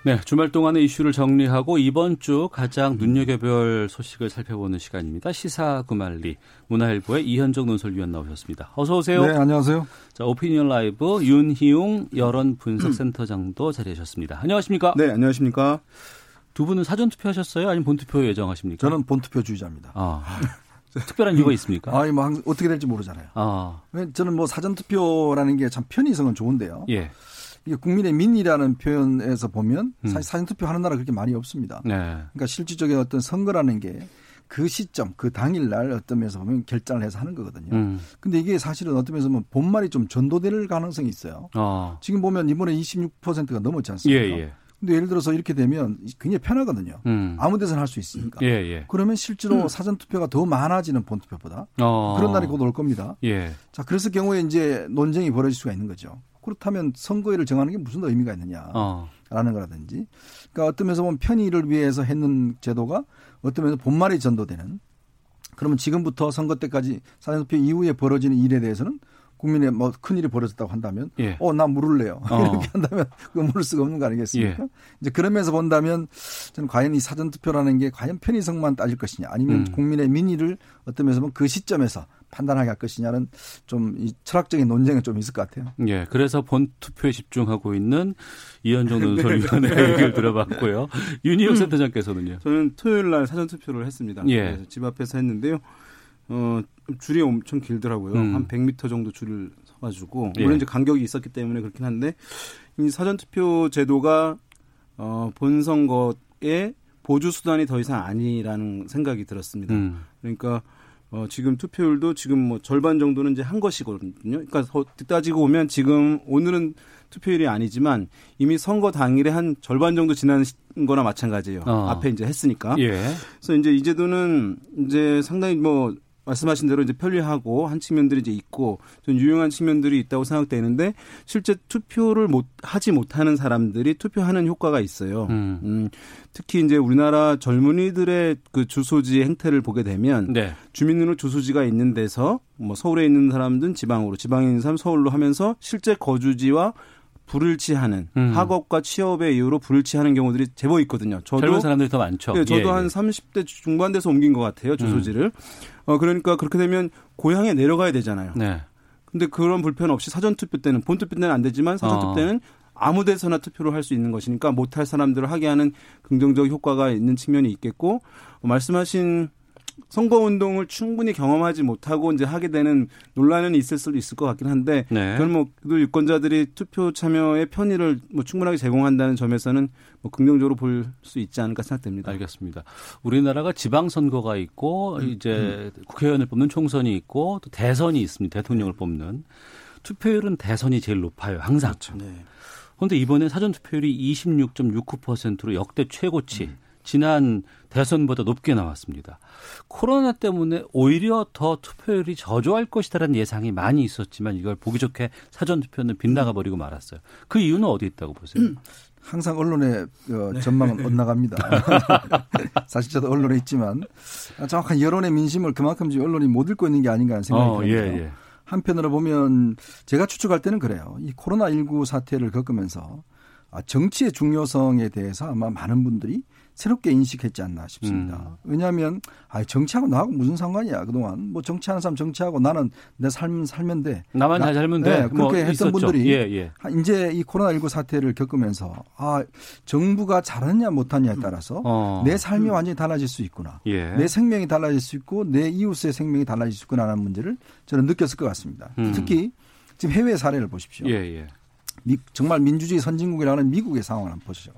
네, 주말 동안의 이슈를 정리하고 이번 주 가장 눈여겨볼 소식을 살펴보는 시간입니다. 시사 구말리 문화일보의 이현정 논설위원 나오셨습니다. 어서 오세요. 네, 안녕하세요. 자, 오피니언 라이브 윤희용 여론 분석센터장도 자리하셨습니다. 안녕하십니까? 네, 안녕하십니까? 두 분은 사전 투표하셨어요? 아니면 본투표 예정하십니까? 저는 본투표주의자입니다. 아. 특별한 이유가 있습니까? 아니 뭐 어떻게 될지 모르잖아요. 아. 저는 뭐 사전 투표라는 게 참 편의성은 좋은데요. 예. 이게 국민의 민이라는 표현에서 보면 음. 사실 사전 투표하는 나라 그렇게 많이 없습니다. 네. 그러니까 실질적인 어떤 선거라는 게 그 시점, 그 당일날 어떤 면에서 보면 결정을 해서 하는 거거든요. 음. 근데 이게 사실은 어떤 면에서 보면 본말이 좀 전도될 가능성이 있어요. 아. 지금 보면 이번에 26%가 넘었지 않습니까? 예, 예. 근데 예를 들어서 이렇게 되면 굉장히 편하거든요. 음. 아무 데서나 할 수 있으니까. 예, 예. 그러면 실제로 음. 사전 투표가 더 많아지는 본 투표보다 어. 그런 날이 곧 올 겁니다. 예. 자, 그래서 경우에 이제 논쟁이 벌어질 수가 있는 거죠. 그렇다면 선거일을 정하는 게 무슨 의미가 있느냐라는 어. 거라든지. 그러니까 어떤 면에서 보면 편의를 위해서 했는 제도가 어떤 면에서 본말이 전도되는 그러면 지금부터 선거 때까지 사전투표 이후에 벌어지는 일에 대해서는 국민의 뭐 큰일이 벌어졌다고 한다면 예. 어나 물을래요 어. 이렇게 한다면 그 물을 수가 없는 거 아니겠습니까? 예. 이제 그러면서 본다면 저는 과연 이 사전 투표라는 게 과연 편의성만 따질 것이냐 아니면 음. 국민의 민의를 어떤 면에서 보면 그 시점에서 판단하게 할 것이냐는 좀 이 철학적인 논쟁은 좀 있을 것 같아요. 예, 그래서 본 투표에 집중하고 있는 이현정 논설위원의 네. 얘기를 들어봤고요. 윤희영 음. 센터장께서는요. 저는 토요일 날 사전 투표를 했습니다. 예. 집 앞에서 했는데요. 어, 줄이 엄청 길더라고요. 음. 한 100m 정도 줄을 서가지고 물론 예. 이제 간격이 있었기 때문에 그렇긴 한데 이 사전 투표 제도가 어, 본선거에 보조 수단이 더 이상 아니라는 생각이 들었습니다. 음. 그러니까 어, 지금 투표율도 지금 뭐 절반 정도는 이제 한 것이거든요. 그러니까 따지고 보면 지금 오늘은 투표율이 아니지만 이미 선거 당일에 한 절반 정도 지난 거나 마찬가지예요. 어. 앞에 이제 했으니까. 예. 그래서 이제 이 제도는 이제 상당히 뭐 말씀하신 대로 이제 편리하고 한 측면들이 이제 있고 좀 유용한 측면들이 있다고 생각되는데 실제 투표를 못 하지 못하는 사람들이 투표하는 효과가 있어요. 음. 음 특히 이제 우리나라 젊은이들의 그 주소지 행태를 보게 되면 네. 주민등록 주소지가 있는 데서 뭐 서울에 있는 사람들은 지방으로 지방에 있는 사람 서울로 하면서 실제 거주지와 불일치하는 음. 학업과 취업의 이유로 불일치하는 경우들이 제법 있거든요. 저도 젊은 사람들이 더 많죠. 네, 저도 예, 한 예. 30대 중반 돼서 옮긴 것 같아요 주소지를. 음. 어 그러니까 그렇게 되면 고향에 내려가야 되잖아요. 네. 근데 그런 불편 없이 사전 투표 때는 본 투표 때는 안 되지만 사전 투표 어. 때는 아무 데서나 투표를 할 수 있는 것이니까 못할 사람들을 하게 하는 긍정적 효과가 있는 측면이 있겠고 어, 말씀하신 선거 운동을 충분히 경험하지 못하고 이제 하게 되는 논란은 있을 수도 있을 것 같긴 한데 네. 그건 뭐 유권자들이 투표 참여의 편의를 뭐 충분하게 제공한다는 점에서는 뭐 긍정적으로 볼 수 있지 않을까 생각됩니다. 알겠습니다. 우리나라가 지방 선거가 있고 음. 이제 음. 국회의원을 뽑는 총선이 있고 또 대선이 있습니다. 대통령을 뽑는 투표율은 대선이 제일 높아요. 항상. 그렇죠. 네. 그런데 이번에 사전 투표율이 26.69%로 역대 최고치. 음. 지난 대선보다 높게 나왔습니다. 코로나 때문에 오히려 더 투표율이 저조할 것이다라는 예상이 많이 있었지만 이걸 보기 좋게 사전 투표는 빗나가 버리고 말았어요. 그 이유는 어디 있다고 보세요? 음, 항상 언론의 어, 전망은 네. 엇나갑니다. 사실 저도 언론에 있지만 정확한 여론의 민심을 그만큼 지금 언론이 못 읽고 있는 게 아닌가 하는 생각이 어, 듭니다. 예, 예. 한편으로 보면 제가 추측할 때는 그래요. 이 코로나19 사태를 겪으면서 아, 정치의 중요성에 대해서 아마 많은 분들이 새롭게 인식했지 않나 싶습니다. 음. 왜냐하면 아 정치하고 나하고 무슨 상관이야 그동안 뭐 정치하는 사람 정치하고 나는 내 삶 살면 돼. 나만 잘 살면 돼. 네, 그렇게 뭐 했던 있었죠. 분들이 예, 예. 이제 이 코로나19 사태를 겪으면서 아 정부가 잘하냐 못하냐에 따라서 어. 내 삶이 완전히 달라질 수 있구나. 예. 내 생명이 달라질 수 있고 내 이웃의 생명이 달라질 수 있구나라는 문제를 저는 느꼈을 것 같습니다. 음. 특히 지금 해외 사례를 보십시오. 미, 정말 민주주의 선진국이라는 미국의 상황을 한번 보시죠.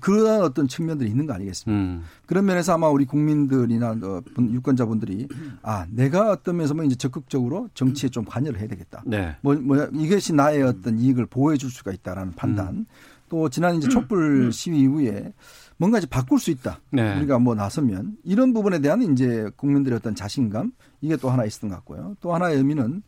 그런 어떤 측면들이 있는 거 아니겠습니까? 음. 그런 면에서 아마 우리 국민들이나 어, 유권자분들이 아 내가 어떤 면에서 뭐 이제 적극적으로 정치에 좀 관여를 해야 되겠다. 네. 뭐, 뭐 이것이 나의 어떤 이익을 보호해 줄 수가 있다라는 판단. 음. 또 지난 이제 촛불 음. 시위 이후에 뭔가 이제 바꿀 수 있다. 네. 우리가 뭐 나서면 이런 부분에 대한 이제 국민들의 어떤 자신감 이게 또 하나 있었던 것 같고요. 또 하나의 의미는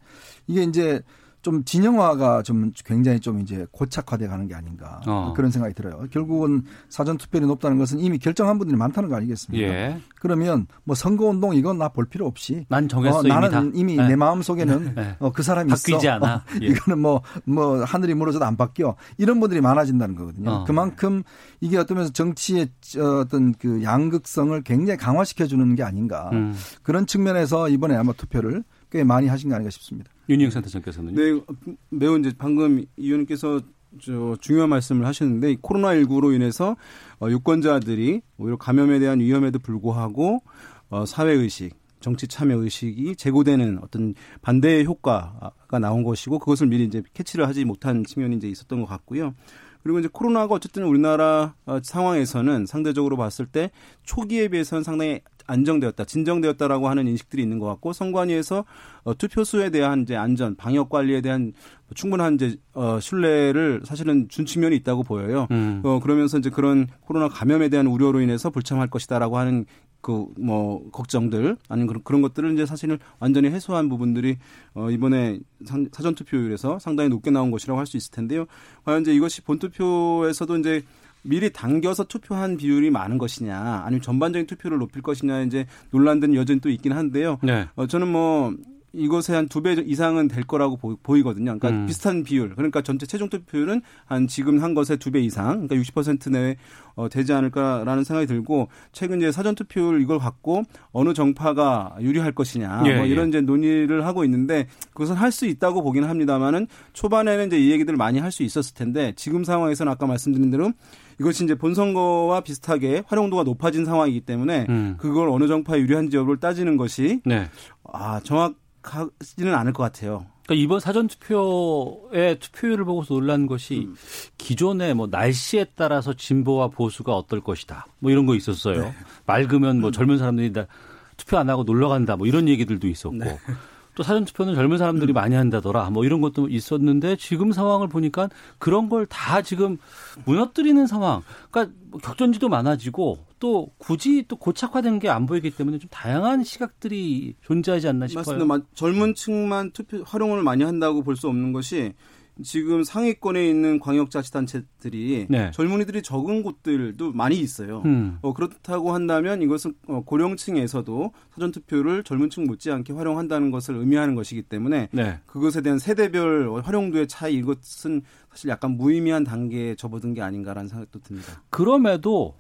이게 이제 좀 진영화가 좀 굉장히 좀 이제 고착화돼 가는 게 아닌가 어. 그런 생각이 들어요. 결국은 사전 투표율이 높다는 것은 이미 결정한 분들이 많다는 거 아니겠습니까? 예. 그러면 뭐 선거 운동 이건 나 볼 필요 없이 난 정했어 어, 나는 이미 네. 내 마음 속에는 네. 어, 그 사람이 바뀌지 있어. 않아. 예. 이거는 뭐뭐 뭐 하늘이 무너져도 안 바뀌어 이런 분들이 많아진다는 거거든요. 어. 그만큼 이게 어떤 면에서 정치의 어떤 그 양극성을 굉장히 강화시켜 주는 게 아닌가 음. 그런 측면에서 이번에 아마 투표를 꽤 많이 하신 거 아닌가 싶습니다. 윤희영 센터장께서는 네, 매우 이제 방금 이 의원님께서 저 중요한 말씀을 하셨는데 코로나19로 인해서 어, 유권자들이 오히려 감염에 대한 위험에도 불구하고 어, 사회 의식, 정치 참여 의식이 제고되는 어떤 반대의 효과가 나온 것이고 그것을 미리 이제 캐치를 하지 못한 측면이 이제 있었던 것 같고요. 그리고 이제 코로나가 어쨌든 우리나라 어, 상황에서는 상대적으로 봤을 때 초기에 비해서는 상당히 안정되었다, 진정되었다라고 하는 인식들이 있는 것 같고 선관위에서 어, 투표수에 대한 이제 안전, 방역 관리에 대한 충분한 이제 어, 신뢰를 사실은 준 측면이 있다고 보여요. 음. 어, 그러면서 이제 그런 코로나 감염에 대한 우려로 인해서 불참할 것이다라고 하는 그 뭐 걱정들 아니면 그런 그런 것들을 이제 사실은 완전히 해소한 부분들이 어 이번에 사전 투표율에서 상당히 높게 나온 것이라고 할 수 있을 텐데요. 과연 이제 이것이 본 투표에서도 이제 미리 당겨서 투표한 비율이 많은 것이냐 아니면 전반적인 투표를 높일 것이냐 이제 논란들은 여전히 또 있긴 한데요. 네. 어, 저는 뭐 이것의 한두 배 이상은 될 거라고 보, 이거든요 그러니까 음. 비슷한 비율. 그러니까 전체 최종 투표율은 한 지금 한 것의 두 배 이상, 그러니까 60% 내외 어, 되지 않을까라는 생각이 들고 최근 이제 사전 투표율 이걸 갖고 어느 정파가 유리할 것이냐 예, 뭐 이런 예. 이제 논의를 하고 있는데 그것은 할 수 있다고 보기는 합니다만은 초반에는 이제 이 얘기들을 많이 할 수 있었을 텐데 지금 상황에서는 아까 말씀드린 대로 이것이 이제 본선거와 비슷하게 활용도가 높아진 상황이기 때문에 음. 그걸 어느 정파에 유리한지 여부를 따지는 것이 네. 아 정확하지는 않을 것 같아요. 그러니까 이번 사전 투표의 투표율을 보고서 놀란 것이 음. 기존의 뭐 날씨에 따라서 진보와 보수가 어떨 것이다. 뭐 이런 거 있었어요. 네. 맑으면 뭐 음. 젊은 사람들이 다 투표 안 하고 놀러 간다. 뭐 이런 얘기들도 있었고. 네. 또 사전 투표는 젊은 사람들이 음. 많이 한다더라. 뭐 이런 것도 있었는데 지금 상황을 보니까 그런 걸 다 지금 무너뜨리는 상황. 그러니까 뭐 격전지도 많아지고 또 굳이 또 고착화된 게 안 보이기 때문에 좀 다양한 시각들이 존재하지 않나 싶어요. 맞습니다. 젊은 층만 투표 활용을 많이 한다고 볼 수 없는 것이 지금 상위권에 있는 광역자치단체들이 네. 젊은이들이 적은 곳들도 많이 있어요. 음. 어, 그렇다고 한다면 이것은 어, 고령층에서도 사전투표를 젊은층 못지않게 활용한다는 것을 의미하는 것이기 때문에 네. 그것에 대한 세대별 활용도의 차이 이것은 사실 약간 무의미한 단계에 접어든 게 아닌가라는 생각도 듭니다. 그럼에도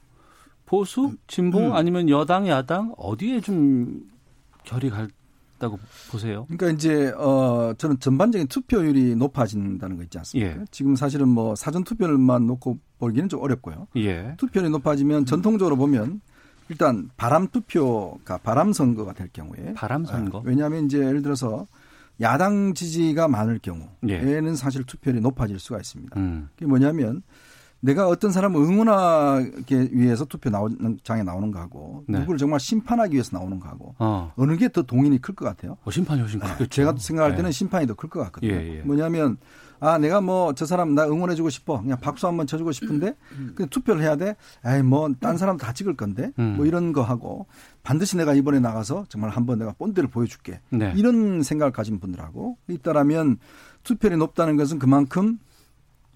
보수, 진보 음. 아니면 여당, 야당 어디에 좀 결이 갈 있다고 보세요? 그러니까 이제 어 저는 전반적인 투표율이 높아진다는 거 있지 않습니까? 예. 지금 사실은 뭐 사전 투표를만 놓고 보기는 좀 어렵고요. 예. 투표율이 높아지면 전통적으로 보면 일단 바람 투표가 바람 선거가 될 경우에 바람 선거. 아, 왜냐하면 이제 예를 들어서 야당 지지가 많을 경우에는 예. 사실 투표율이 높아질 수가 있습니다. 음. 그게 뭐냐면 내가 어떤 사람을 응원하기 위해서 투표 나오는 장에 나오는 거하고 네. 누구를 정말 심판하기 위해서 나오는 거하고 어. 느 게 더 동인이 클 것 같아요. 어, 심판이 훨씬 네. 크겠죠. 제가 생각할 때는 네. 심판이 더 클 것 같거든요. 예, 예. 뭐냐면 아 내가 뭐 저 사람 나 응원해주고 싶어 그냥 박수 한번 쳐주고 싶은데 그냥 투표를 해야 돼. 에이 뭐딴 사람 다 찍을 건데 음. 뭐 이런 거 하고 반드시 내가 이번에 나가서 정말 한번 내가 본드를 보여줄게. 네. 이런 생각을 가진 분들하고 있다라면 투표율이 높다는 것은 그만큼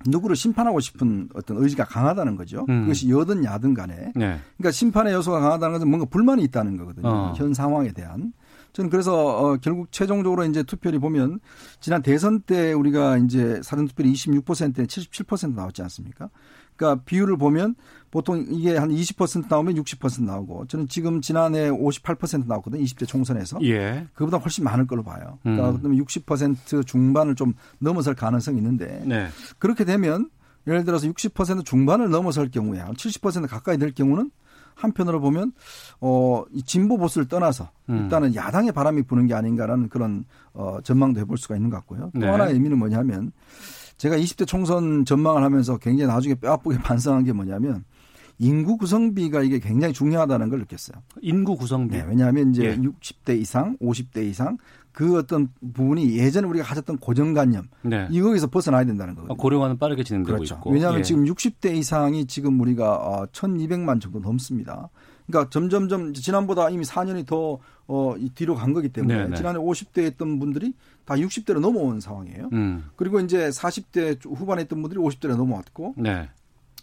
누구를 심판하고 싶은 어떤 의지가 강하다는 거죠. 음. 그것이 여든 야든 간에. 네. 그러니까 심판의 요소가 강하다는 것은 뭔가 불만이 있다는 거거든요. 어. 현 상황에 대한. 저는 그래서 어 결국 최종적으로 이제 투표율이 보면 지난 대선 때 우리가 이제 사전 투표율이 26%에 77% 나왔지 않습니까? 그러니까 비율을 보면 보통 이게 한 20% 나오면 60% 나오고 저는 지금 지난해 58% 나왔거든요. 20대 총선에서. 예. 그보다 훨씬 많을 걸로 봐요. 그러니까 음. 그러면 60% 중반을 좀 넘어설 가능성이 있는데 네. 그렇게 되면 예를 들어서 60% 중반을 넘어설 경우에 한 70% 가까이 될 경우는 한편으로 보면 어, 이 진보 보수를 떠나서 음. 일단은 야당의 바람이 부는 게 아닌가라는 그런 어, 전망도 해볼 수가 있는 것 같고요. 또 네. 하나의 의미는 뭐냐면 제가 20대 총선 전망을 하면서 굉장히 나중에 뼈아프게 반성한 게 뭐냐면 인구 구성비가 이게 굉장히 중요하다는 걸 느꼈어요. 인구 구성비. 네, 왜냐하면 이제 예. 60대 이상, 50대 이상 그 어떤 부분이 예전에 우리가 가졌던 고정관념 네. 이거에서 벗어나야 된다는 거거든요. 고령화는 빠르게 진행되고 그렇죠. 있고. 왜냐하면 예. 지금 60대 이상이 지금 우리가 1,200만 어, 정도 넘습니다. 그러니까 점점점 지난보다 이미 4년이 더 어, 뒤로 간 거기 때문에 네네. 네. 지난해 50대에 있던 분들이 다 60대로 넘어온 상황이에요. 음. 그리고 이제 40대 후반에 있던 분들이 50대로 넘어왔고 네.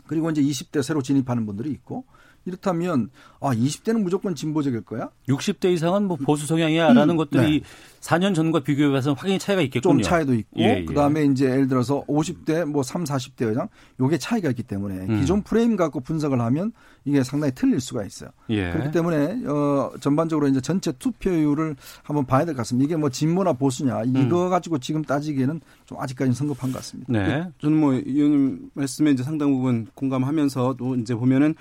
그리고 이제 20대 새로 진입하는 분들이 있고 이렇다면 아 20대는 무조건 진보적일 거야? 60대 이상은 뭐 보수 성향이야라는 음, 것들이 네. 4년 전과 비교해서 확연히 차이가 있겠군요. 좀 차이도 있고 예, 예. 그다음에 이제 예를 들어서 50대 뭐 3, 40대 여장 요게 차이가 있기 때문에 음. 기존 프레임 갖고 분석을 하면 이게 상당히 틀릴 수가 있어요. 예. 그렇기 때문에 어 전반적으로 이제 전체 투표율을 한번 봐야 될 것 같습니다. 이게 뭐 진보나 보수냐 이거 음. 가지고 지금 따지기에는 좀 아직까지는 성급한 것 같습니다. 네. 저는 뭐 의원님 말씀에 이제 상당 부분 공감하면서도 이제 보면은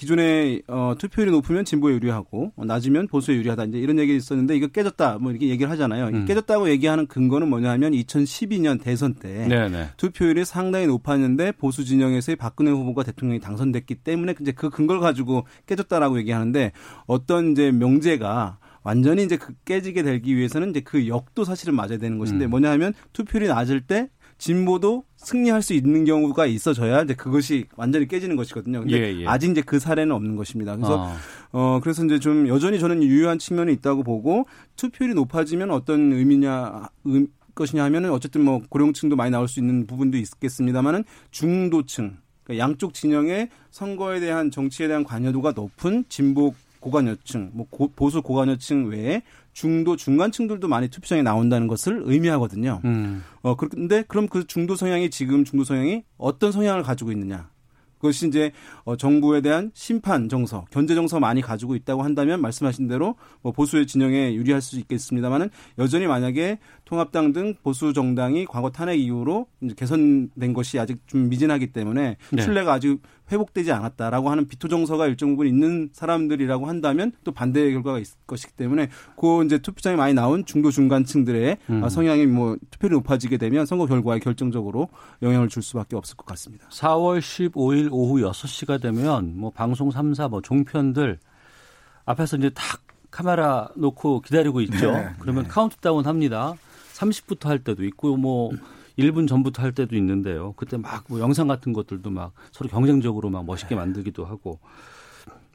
기존에 어, 투표율이 높으면 진보에 유리하고 어, 낮으면 보수에 유리하다 이제 이런 얘기 있었는데 이거 깨졌다 뭐 이렇게 얘기를 하잖아요. 음. 깨졌다고 얘기하는 근거는 뭐냐하면 2012년 대선 때 네네. 투표율이 상당히 높았는데 보수 진영에서의 박근혜 후보가 대통령이 당선됐기 때문에 이제 그 근거를 가지고 깨졌다라고 얘기하는데 어떤 이제 명제가 완전히 이제 그 깨지게 되기 위해서는 이제 그 역도 사실은 맞아야 되는 것인데 음. 뭐냐 하면 투표율이 낮을 때 진보도 승리할 수 있는 경우가 있어져야 이제 그것이 완전히 깨지는 것이거든요. 근데 예, 예. 아직 이제 그 사례는 없는 것입니다. 그래서 어. 어 그래서 이제 좀 여전히 저는 유효한 측면이 있다고 보고 투표율이 높아지면 어떤 의미냐 의, 것이냐 하면은 어쨌든 뭐 고령층도 많이 나올 수 있는 부분도 있겠습니다만은 중도층 그러니까 양쪽 진영의 선거에 대한 정치에 대한 관여도가 높은 진보 고관여층, 뭐 고, 보수 고관여층 외에 중도 중간층들도 많이 투표장에 나온다는 것을 의미하거든요. 음. 어 그런데 그럼 그 중도 성향이 지금 중도 성향이 어떤 성향을 가지고 있느냐? 그것이 이제 어, 정부에 대한 심판 정서, 견제 정서 많이 가지고 있다고 한다면 말씀하신 대로 뭐 보수의 진영에 유리할 수 있겠습니다만은 여전히 만약에 통합당 등 보수 정당이 과거 탄핵 이후로 이제 개선된 것이 아직 좀 미진하기 때문에 네. 신뢰가 아직 회복되지 않았다라고 하는 비토 정서가 일정 부분 있는 사람들이라고 한다면 또 반대의 결과가 있을 것이기 때문에 그 이제 투표장에 많이 나온 중도 중간층들의 음. 성향이 뭐 투표율이 높아지게 되면 선거 결과에 결정적으로 영향을 줄 수밖에 없을 것 같습니다. 4월 15일 오후 6시가 되면 뭐 방송 3사 뭐 종편들 앞에서 이제 탁 카메라 놓고 기다리고 있죠. 네, 그러면 네. 카운트다운 합니다. 30부터 할 때도 있고 뭐 1분 전부터 할 때도 있는데요. 그때 막 뭐 영상 같은 것들도 막 서로 경쟁적으로 막 멋있게 만들기도 하고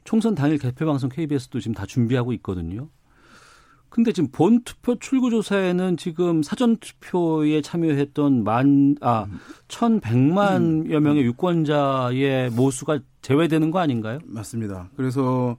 총선 당일 개표 방송 KBS도 지금 다 준비하고 있거든요. 근데 지금 본 투표 출구 조사에는 지금 사전 투표에 참여했던 만아 1,100만여 명의 유권자의 모수가 제외되는 거 아닌가요? 맞습니다. 그래서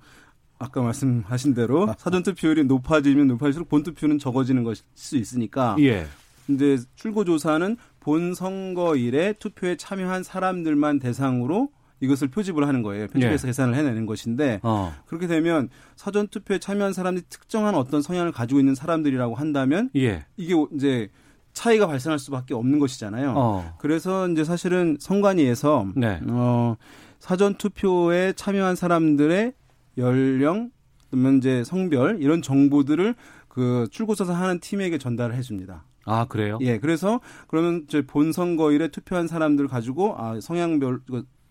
아까 말씀하신 대로 사전 투표율이 높아지면 높아질수록 본 투표는 적어지는 것일 수 있으니까 예. 근데 출구 조사는 본 선거일에 투표에 참여한 사람들만 대상으로 이것을 표집을 하는 거예요. 표집해서 예. 계산을 해내는 것인데 어. 그렇게 되면 사전 투표에 참여한 사람들이 특정한 어떤 성향을 가지고 있는 사람들이라고 한다면 예. 이게 이제 차이가 발생할 수밖에 없는 것이잖아요. 어. 그래서 이제 사실은 선관위에서 네. 어, 사전 투표에 참여한 사람들의 연령, 그러면 이제 성별 이런 정보들을 그 출구조사 하는 팀에게 전달을 해줍니다. 아 그래요? 예, 그래서 그러면 이제 본 선거일에 투표한 사람들 가지고 아 성향별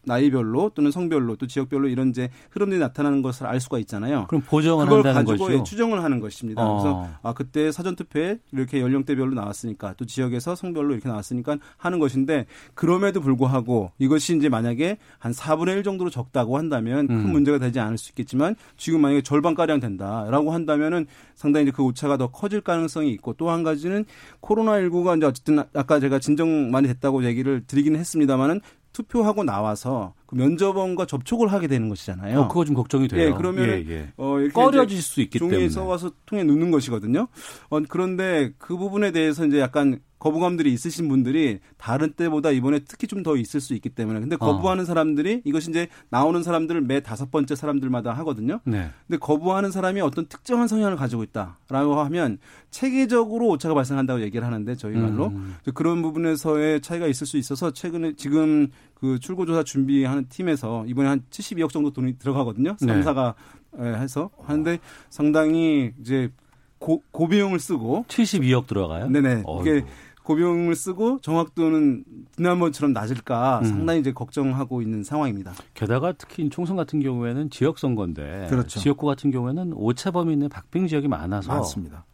나이별로 또는 성별로 또 지역별로 이런 이제 흐름들이 나타나는 것을 알 수가 있잖아요. 그럼 보정을 그걸 가지고 추정을 하는 것입니다. 어. 그래서 아 그때 사전 투표에 이렇게 연령대별로 나왔으니까 또 지역에서 성별로 이렇게 나왔으니까 하는 것인데 그럼에도 불구하고 이것이 이제 만약에 한 4분의 1 정도로 적다고 한다면 큰 음. 문제가 되지 않을 수 있겠지만 지금 만약에 절반 가량 된다라고 한다면은 상당히 이제 그 오차가 더 커질 가능성이 있고 또 한 가지는 코로나 19가 이제 어쨌든 아까 제가 진정 많이 됐다고 얘기를 드리기는 했습니다만은 투표하고 나와서 그 면접원과 접촉을 하게 되는 것이잖아요. 어, 그거 좀 걱정이 돼요. 예, 그러면 예, 예. 어, 꺼려질 수 있기 종이에 때문에 종이에 써와서 통에 넣는 것이거든요. 어, 그런데 그 부분에 대해서 이제 약간 거부감들이 있으신 분들이 다른 때보다 이번에 특히 좀 더 있을 수 있기 때문에 근데 거부하는 어. 사람들이 이것이 이제 나오는 사람들을 매 다섯 번째 사람들마다 하거든요. 네. 근데 거부하는 사람이 어떤 특정한 성향을 가지고 있다라고 하면 체계적으로 오차가 발생한다고 얘기를 하는데 저희 말로 음. 그런 부분에서의 차이가 있을 수 있어서 최근에 지금 그 출구조사 준비하는 팀에서 이번에 한 72억 정도 돈이 들어가거든요. 3사가 네. 해서 하는데 상당히 이제 고, 고비용을 쓰고 72억 들어가요? 네네. 이게 고비용을 쓰고 정확도는 지난번처럼 낮을까 음. 상당히 이제 걱정하고 있는 상황입니다. 게다가 특히 총선 같은 경우에는 지역 선거인데 그렇죠. 지역구 같은 경우에는 오차 범위 내 박빙 지역이 많아서 많습니다.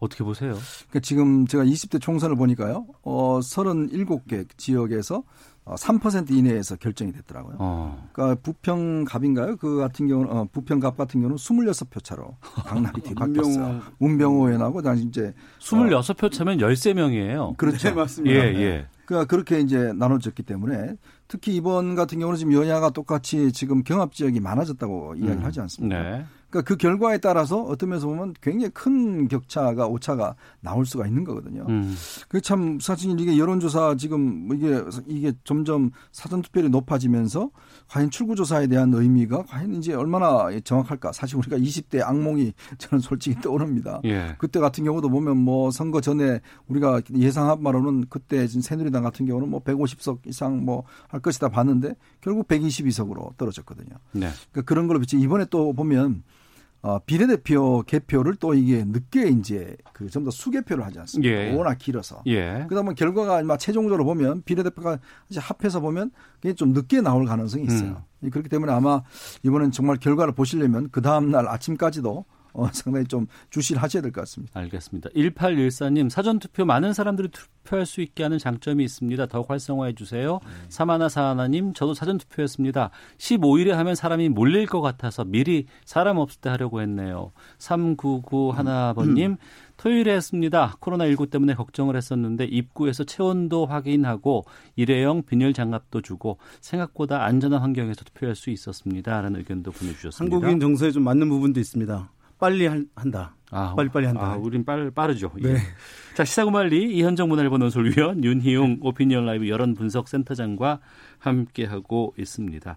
어떻게 보세요? 그러니까 지금 제가 20대 총선을 보니까요. 어 37개 지역에서 3% 어, 이내에서 결정이 됐더라고요. 어. 그러니까 부평갑인가요? 그 같은 경우는 어, 부평갑 같은 경우는 26표 차로 강남이 뒤바뀌었어요. 문병호 의원하고 당시 이제 26표 차면 13명이에요. 그렇죠. 네, 맞습니다. 예, 예. 그러니까 그렇게 이제 나눠졌기 때문에 특히 이번 같은 경우는 지금 여야가 똑같이 지금 경합 지역이 많아졌다고 이야기를 음. 하지 않습니까? 네. 그러니까 그 결과에 따라서 어떤 면에서 보면 굉장히 큰 격차가 오차가 나올 수가 있는 거거든요. 음. 그참 사실 이게 여론조사 지금 이게 이게 점점 사전 투표율이 높아지면서 과연 출구조사에 대한 의미가 과연 이제 얼마나 정확할까? 사실 우리가 20대 악몽이 저는 솔직히 떠오릅니다. 예. 그때 같은 경우도 보면 뭐 선거 전에 우리가 예상한 바로는 그때 새누리당 같은 경우는 뭐 150석 이상 뭐 할 것이다 봤는데 결국 122석으로 떨어졌거든요. 네. 그러니까 그런 걸로 비치 이번에 또 보면 어, 비례대표 개표를 또 이게 늦게 이제 그 좀 더 수개표를 하지 않습니까? 예. 워낙 길어서. 예. 그다음에 결과가 아마 최종적으로 보면 비례대표가 이제 합해서 보면 그게 좀 늦게 나올 가능성이 있어요. 음. 그렇기 때문에 아마 이번엔 정말 결과를 보시려면 그 다음 날 아침까지도 어, 상당히 좀 주시하셔야 될 것 같습니다. 알겠습니다. 1814님, 사전투표 많은 사람들이 투표할 수 있게 하는 장점이 있습니다. 더욱 활성화해 주세요. 네. 사마나 사하나님, 저도 사전투표였습니다. 15일에 하면 사람이 몰릴 것 같아서 미리 사람 없을 때 하려고 했네요. 399 하나번님, 음. 토요일에 했습니다. 코로나19 때문에 걱정을 했었는데 입구에서 체온도 확인하고 일회용 비닐 장갑도 주고 생각보다 안전한 환경에서 투표할 수 있었습니다. 라는 의견도 보내주셨습니다. 한국인 정서에 좀 맞는 부분도 있습니다. 빨리 한다. 아, 빨리빨리 한다. 아, 우린 빨, 빠르죠. 예. 네. 예. 자, 시사구말리 이현정 문화일보 논설위원 윤희용 오피니언 라이브 여론 분석 센터장과 함께하고 있습니다.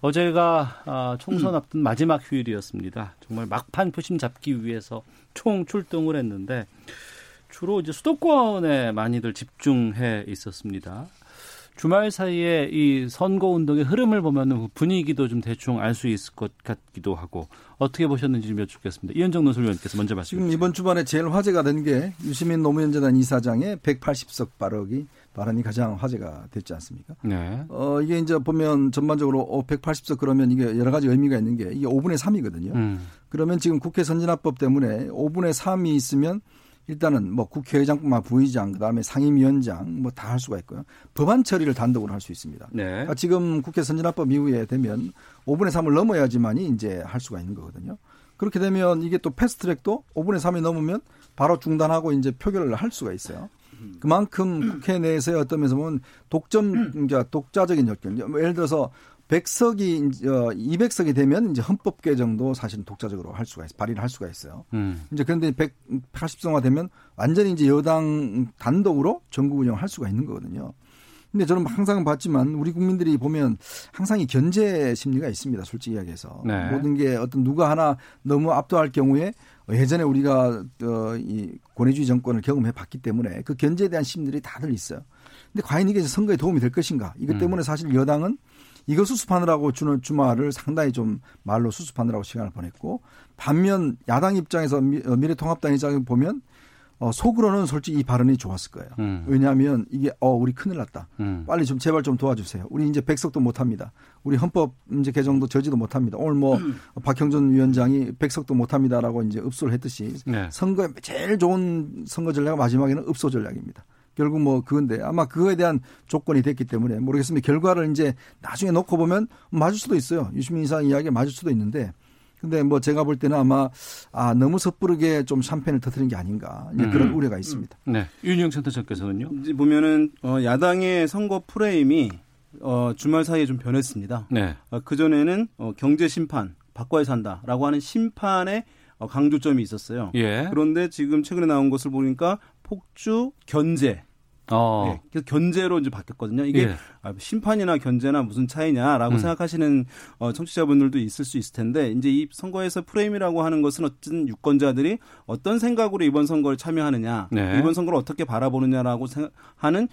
어제가 아, 총선 앞둔 마지막 휴일이었습니다. 정말 막판 표심 잡기 위해서 총 출동을 했는데 주로 이제 수도권에 많이들 집중해 있었습니다. 주말 사이에 이 선거 운동의 흐름을 보면 분위기도 좀 대충 알 수 있을 것 같기도 하고 어떻게 보셨는지 좀 여쭙겠습니다. 이현정 논설위원께서 먼저 말씀해 주시죠. 지금 이번 주말에 제일 화제가 된 게 유시민 노무현 재단 이사장의 180석 발언이 발언이 가장 화제가 됐지 않습니까? 네. 어, 이게 이제 보면 전반적으로 어, 180석 그러면 이게 여러 가지 의미가 있는 게 이게 5분의 3이거든요. 음. 그러면 지금 국회 선진화법 때문에 5분의 3이 있으면 일단은 뭐 국회의장뿐만 부의장 그다음에 상임위원장 뭐 다 할 수가 있고요. 법안 처리를 단독으로 할 수 있습니다. 네. 그러니까 지금 국회 선진화법 이후에 되면 5분의 3을 넘어야지만이 이제 할 수가 있는 거거든요. 그렇게 되면 이게 또 패스트트랙도 5분의 3이 넘으면 바로 중단하고 이제 표결을 할 수가 있어요. 그만큼 국회 내에서의 어떤 면에서 보면 독점, 그러니까 독자적인 역경. 예를 들어서 100석이 200석이 되면 이제 헌법 개정도 사실은 독자적으로 할 수가 있어 발의를 할 수가 있어요. 음. 이제 그런데 180석화 되면 완전히 이제 여당 단독으로 전국 운영을 할 수가 있는 거거든요. 근데 저는 항상 봤지만 우리 국민들이 보면 항상 이 견제 심리가 있습니다. 솔직히 이야기해서 네. 모든 게 어떤 누가 하나 너무 압도할 경우에 예전에 우리가 어, 이 권위주의 정권을 경험해 봤기 때문에 그 견제에 대한 심리들이 다들 있어요. 근데 과연 이게 선거에 도움이 될 것인가? 이것 때문에 음. 사실 여당은 이거 수습하느라고 주는 주말을 상당히 좀 말로 수습하느라고 시간을 보냈고 반면 야당 입장에서 어, 미래통합당 입장에 보면 어, 속으로는 솔직히 이 발언이 좋았을 거예요. 음. 왜냐하면 이게 어 우리 큰일 났다. 음. 빨리 좀 제발 좀 도와주세요. 우리 이제 백석도 못합니다. 우리 헌법 이제 개정도 저지도 못합니다. 오늘 뭐 음. 박형준 위원장이 백석도 못합니다라고 이제 읍소를 했듯이 네. 선거에 제일 좋은 선거 전략 마지막에는 읍소 전략입니다. 결국 뭐 그건데 아마 그거에 대한 조건이 됐기 때문에 모르겠습니다. 결과를 이제 나중에 놓고 보면 맞을 수도 있어요. 유시민 이상 이야기 맞을 수도 있는데 근데 뭐 제가 볼 때는 아마 아 너무 섣부르게 좀 샴페인을 터트린 게 아닌가 이제 그런 음. 우려가 있습니다. 네, 윤영 센터장께서는요. 이제 보면은 어, 야당의 선거 프레임이 어, 주말 사이에 좀 변했습니다. 네. 어, 그 전에는 어, 경제 심판 바꿔야 산다라고 하는 심판의 어, 강조점이 있었어요. 예. 그런데 지금 최근에 나온 것을 보니까 폭주, 견제. 어. 네, 견제로 이제 바뀌었거든요. 이게 예. 아, 심판이나 견제나 무슨 차이냐라고 음. 생각하시는 어, 청취자분들도 있을 수 있을 텐데 이제 이 선거에서 프레임이라고 하는 것은 어떤 유권자들이 어떤 생각으로 이번 선거를 참여하느냐, 네. 이번 선거를 어떻게 바라보느냐라고 생각하는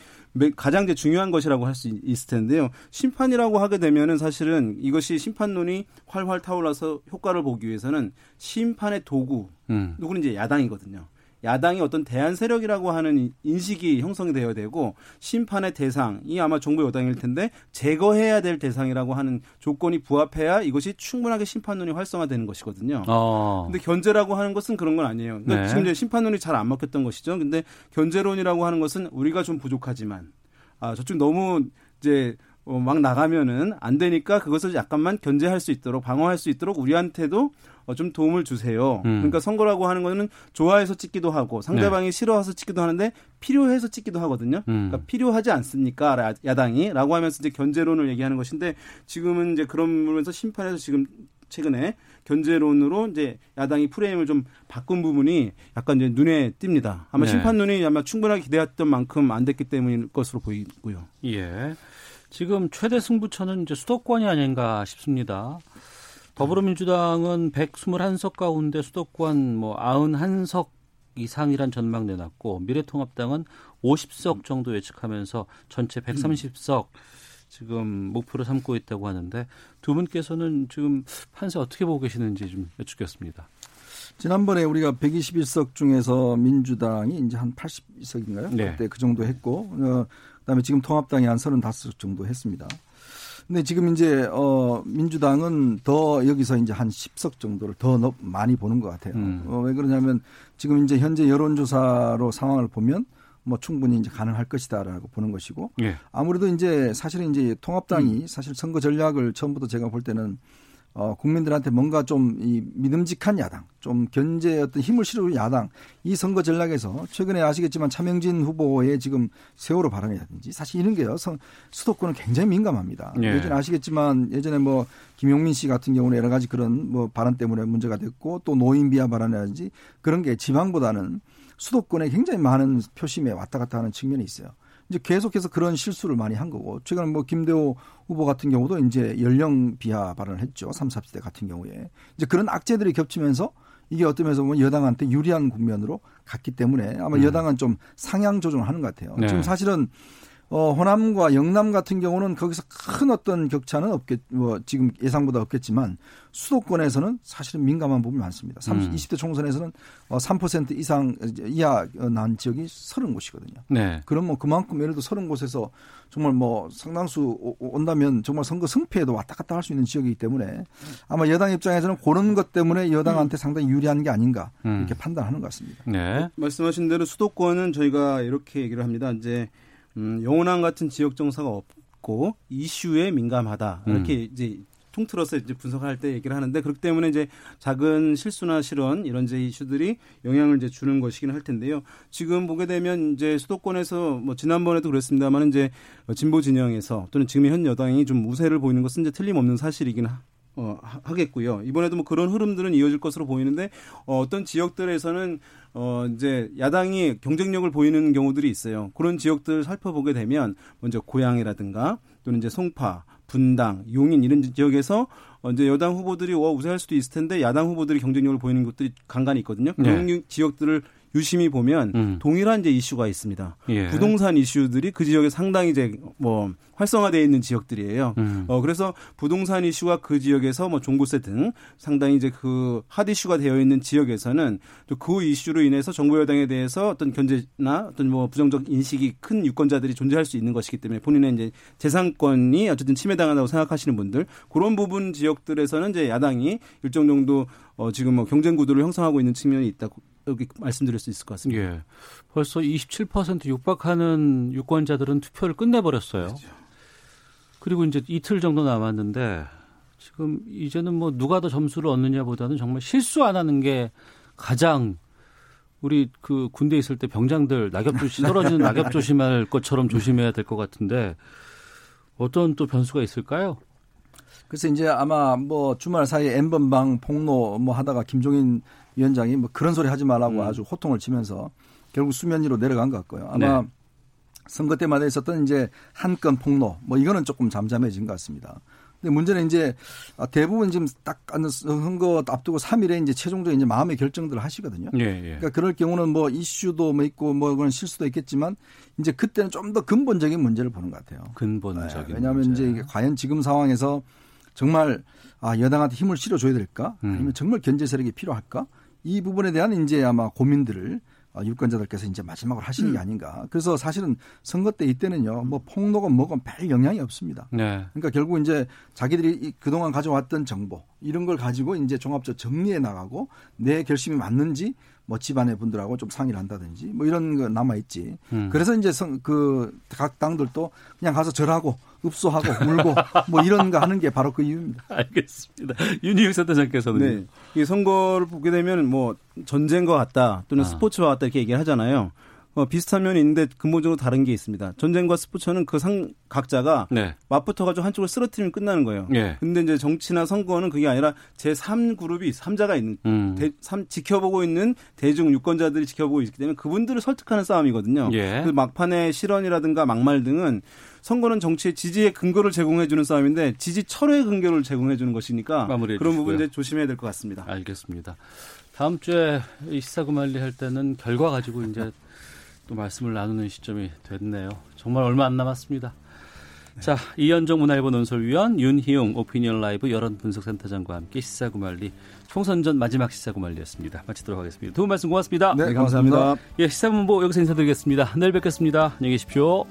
가장 이제 중요한 것이라고 할 수 있을 텐데요. 심판이라고 하게 되면은 사실은 이것이 심판론이 활활 타올라서 효과를 보기 위해서는 심판의 도구, 음. 누구는 이제 야당이거든요. 야당이 어떤 대안 세력이라고 하는 인식이 형성이 되어야 되고 심판의 대상이 아마 정부 여당일 텐데 제거해야 될 대상이라고 하는 조건이 부합해야 이것이 충분하게 심판론이 활성화되는 것이거든요. 어. 근데 견제라고 하는 것은 그런 건 아니에요. 그러니까 네. 지금 이제 심판론이 잘 안 먹혔던 것이죠. 근데 견제론이라고 하는 것은 우리가 좀 부족하지만 아 저쪽 너무 이제 어, 막 나가면은 안 되니까 그것을 약간만 견제할 수 있도록 방어할 수 있도록 우리한테도 어, 좀 도움을 주세요. 음. 그러니까 선거라고 하는 거는 좋아해서 찍기도 하고 상대방이 네. 싫어해서 찍기도 하는데 필요해서 찍기도 하거든요. 음. 그러니까 필요하지 않습니까? 야당이라고 하면서 이제 견제론을 얘기하는 것인데 지금은 이제 그런 부분에서 심판에서 지금 최근에 견제론으로 이제 야당이 프레임을 좀 바꾼 부분이 약간 이제 눈에 띕니다. 아마 네. 심판론이 아마 충분하게 기대했던 만큼 안 됐기 때문일 것으로 보이고요. 예. 지금 최대 승부처는 이제 수도권이 아닌가 싶습니다. 더불어민주당은 121석 가운데 수도권 뭐 91석 이상이란 전망 내놨고 미래통합당은 50석 정도 예측하면서 전체 130석 지금 목표로 삼고 있다고 하는데 두 분께서는 지금 판세 어떻게 보고 계시는지 좀 여쭙겠습니다. 지난번에 우리가 121석 중에서 민주당이 이제 한 80석인가요? 네. 그때 그 정도 했고 어, 그다음에 지금 통합당이 한 35석 정도 했습니다. 근데 지금 이제 어 민주당은 더 여기서 이제 한 10석 정도를 더 많이 보는 것 같아요. 음. 어, 왜 그러냐면 지금 이제 현재 여론조사로 상황을 보면 뭐 충분히 이제 가능할 것이다라고 보는 것이고 예. 아무래도 이제 사실은 이제 통합당이 음. 사실 선거 전략을 처음부터 제가 볼 때는 어, 국민들한테 뭔가 좀 이 믿음직한 야당, 좀 견제 어떤 힘을 실어주는 야당 이 선거 전략에서 최근에 아시겠지만 차명진 후보의 지금 세월호 발언이라든지 사실 이런 게요 수도권은 굉장히 민감합니다. 예. 예전에 아시겠지만 예전에 뭐 김용민 씨 같은 경우는 여러 가지 그런 뭐 발언 때문에 문제가 됐고 또 노인 비하 발언이라든지 그런 게 지방보다는 수도권에 굉장히 많은 표심에 왔다 갔다 하는 측면이 있어요. 이제 계속해서 그런 실수를 많이 한 거고 최근 뭐 김대호 후보 같은 경우도 이제 연령 비하 발언을 했죠. 3, 40대 같은 경우에. 이제 그런 악재들이 겹치면서 이게 어떤 면에서 보면 여당한테 유리한 국면으로 갔기 때문에 아마 음. 여당은 좀 상향 조정을 하는 것 같아요. 네. 지금 사실은 어, 호남과 영남 같은 경우는 거기서 큰 어떤 격차는 없겠, 뭐, 지금 예상보다 없겠지만 수도권에서는 사실은 민감한 부분이 많습니다. 30, 음. 20대 총선에서는 어, 3% 이상 이하 난 지역이 30곳이거든요. 네. 그럼 뭐 그만큼 예를 들어 30곳에서 정말 뭐 상당수 온다면 정말 선거 승패에도 왔다 갔다 할 수 있는 지역이기 때문에 아마 여당 입장에서는 그런 것 때문에 여당한테 음. 상당히 유리한 게 아닌가 음. 이렇게 판단하는 것 같습니다. 네. 말씀하신 대로 수도권은 저희가 이렇게 얘기를 합니다. 이제 음, 영호남 같은 지역 정서가 없고 이슈에 민감하다 이렇게 음. 이제 통틀어서 이제 분석할 때 얘기를 하는데 그렇기 때문에 이제 작은 실수나 실언 이런 이제 이슈들이 영향을 이제 주는 것이긴 할 텐데요. 지금 보게 되면 이제 수도권에서 뭐 지난번에도 그랬습니다만 이제 진보 진영에서 또는 지금 현 여당이 좀 우세를 보이는 것은 이제 틀림없는 사실이긴 하, 어, 하겠고요. 이번에도 뭐 그런 흐름들은 이어질 것으로 보이는데 어, 어떤 지역들에서는 어, 이제 야당이 경쟁력을 보이는 경우들이 있어요. 그런 지역들 살펴보게 되면 먼저 고양이라든가 또는 이제 송파, 분당, 용인 이런 지역에서 어, 이제 여당 후보들이 와 우세할 수도 있을 텐데 야당 후보들이 경쟁력을 보이는 곳들이 간간히 있거든요. 그런 네. 지역들을 유심히 보면 음. 동일한 이제 이슈가 있습니다. 예. 부동산 이슈들이 그 지역에 상당히 이제 뭐 활성화되어 있는 지역들이에요. 음. 어 그래서 부동산 이슈가 그 지역에서 뭐 종부세 등 상당히 이제 그 핫 이슈가 되어 있는 지역에서는 또그 이슈로 인해서 정부 여당에 대해서 어떤 견제나 어떤 뭐 부정적 인식이 큰 유권자들이 존재할 수 있는 것이기 때문에 본인의 이제 재산권이 어쨌든 침해당한다고 생각하시는 분들 그런 부분 지역들에서는 이제 야당이 일정 정도 어 지금 뭐 경쟁 구도를 형성하고 있는 측면이 있다고 여기 말씀드릴 수 있을 것 같습니다. 예. 벌써 27% 육박하는 유권자들은 투표를 끝내버렸어요. 그렇죠. 그리고 이제 이틀 정도 남았는데 지금 이제는 뭐 누가 더 점수를 얻느냐보다는 정말 실수 안 하는 게 가장 우리 그 군대 있을 때 병장들 낙엽 조심 떨어지는 낙엽 조심할 것처럼 조심해야 될 것 같은데 어떤 또 변수가 있을까요? 그래서 이제 아마 뭐 주말 사이에 엠번방 폭로 뭐 하다가 김종인 위원장이 뭐 그런 소리 하지 말라고 음. 아주 호통을 치면서 결국 수면 위로 내려간 것 같고요. 아마 네. 선거 때마다 있었던 이제 한 건 폭로 뭐 이거는 조금 잠잠해진 것 같습니다. 근데 문제는 이제 대부분 지금 딱 선거 앞두고 3일에 이제 최종적인 이제 마음의 결정들을 하시거든요. 예, 예. 그러니까 그럴 경우는 뭐 이슈도 뭐 있고 뭐 그런 실수도 있겠지만 이제 그때는 좀 더 근본적인 문제를 보는 것 같아요. 근본적인. 네, 왜냐하면 문제. 이제 과연 지금 상황에서 정말 아 여당한테 힘을 실어줘야 될까? 음. 아니면 정말 견제 세력이 필요할까? 이 부분에 대한 이제 아마 고민들을 어, 유권자들께서 이제 마지막으로 하시는 게 음. 아닌가. 그래서 사실은 선거 때 이때는요, 뭐 폭로건 뭐건 별 영향이 없습니다. 네. 그러니까 결국 이제 자기들이 그동안 가져왔던 정보 이런 걸 가지고 이제 종합적 정리해 나가고 내 결심이 맞는지 뭐 집안의 분들하고 좀 상의를 한다든지 뭐 이런 거 남아 있지. 음. 그래서 이제 그 각 당들도 그냥 가서 절하고 읍소하고 울고 뭐 이런 거 하는 게 바로 그 이유입니다. 알겠습니다. 윤희욱 센터장께서는 네. 이 선거를 보게 되면 뭐 전쟁과 같다 또는 아. 스포츠와 같다 이렇게 얘기를 하잖아요. 어, 비슷한 면이 있는데 근본적으로 다른 게 있습니다. 전쟁과 스포츠는 그 상 각자가 네. 맞붙어가지고 한쪽을 쓰러뜨리면 끝나는 거예요. 네. 근데 이제 정치나 선거는 그게 아니라 제 3그룹이 3자가 있는 음. 대, 3, 지켜보고 있는 대중 유권자들이 지켜보고 있기 때문에 그분들을 설득하는 싸움이거든요. 예. 그 막판의 실언이라든가 막말 등은 선거는 정치의 지지의 근거를 제공해 주는 싸움인데 지지 철회 근거를 제공해 주는 것이니까 그런 부분 이제 조심해야 될 것 같습니다. 알겠습니다. 다음 주에 이 시사구말리 할 때는 결과 가지고 이제 또 말씀을 나누는 시점이 됐네요. 정말 얼마 안 남았습니다. 네. 자, 이현정 문화일보 논설위원 윤희용 오피니언 라이브 여론 분석센터장과 함께 시사구말리 총선 전 마지막 시사구말리였습니다. 마치도록 하겠습니다. 두분 말씀 고맙습니다. 네, 감사합니다. 예, 시사문보 여기서 인사드리겠습니다. 내일 뵙겠습니다. 안녕히 계십시오.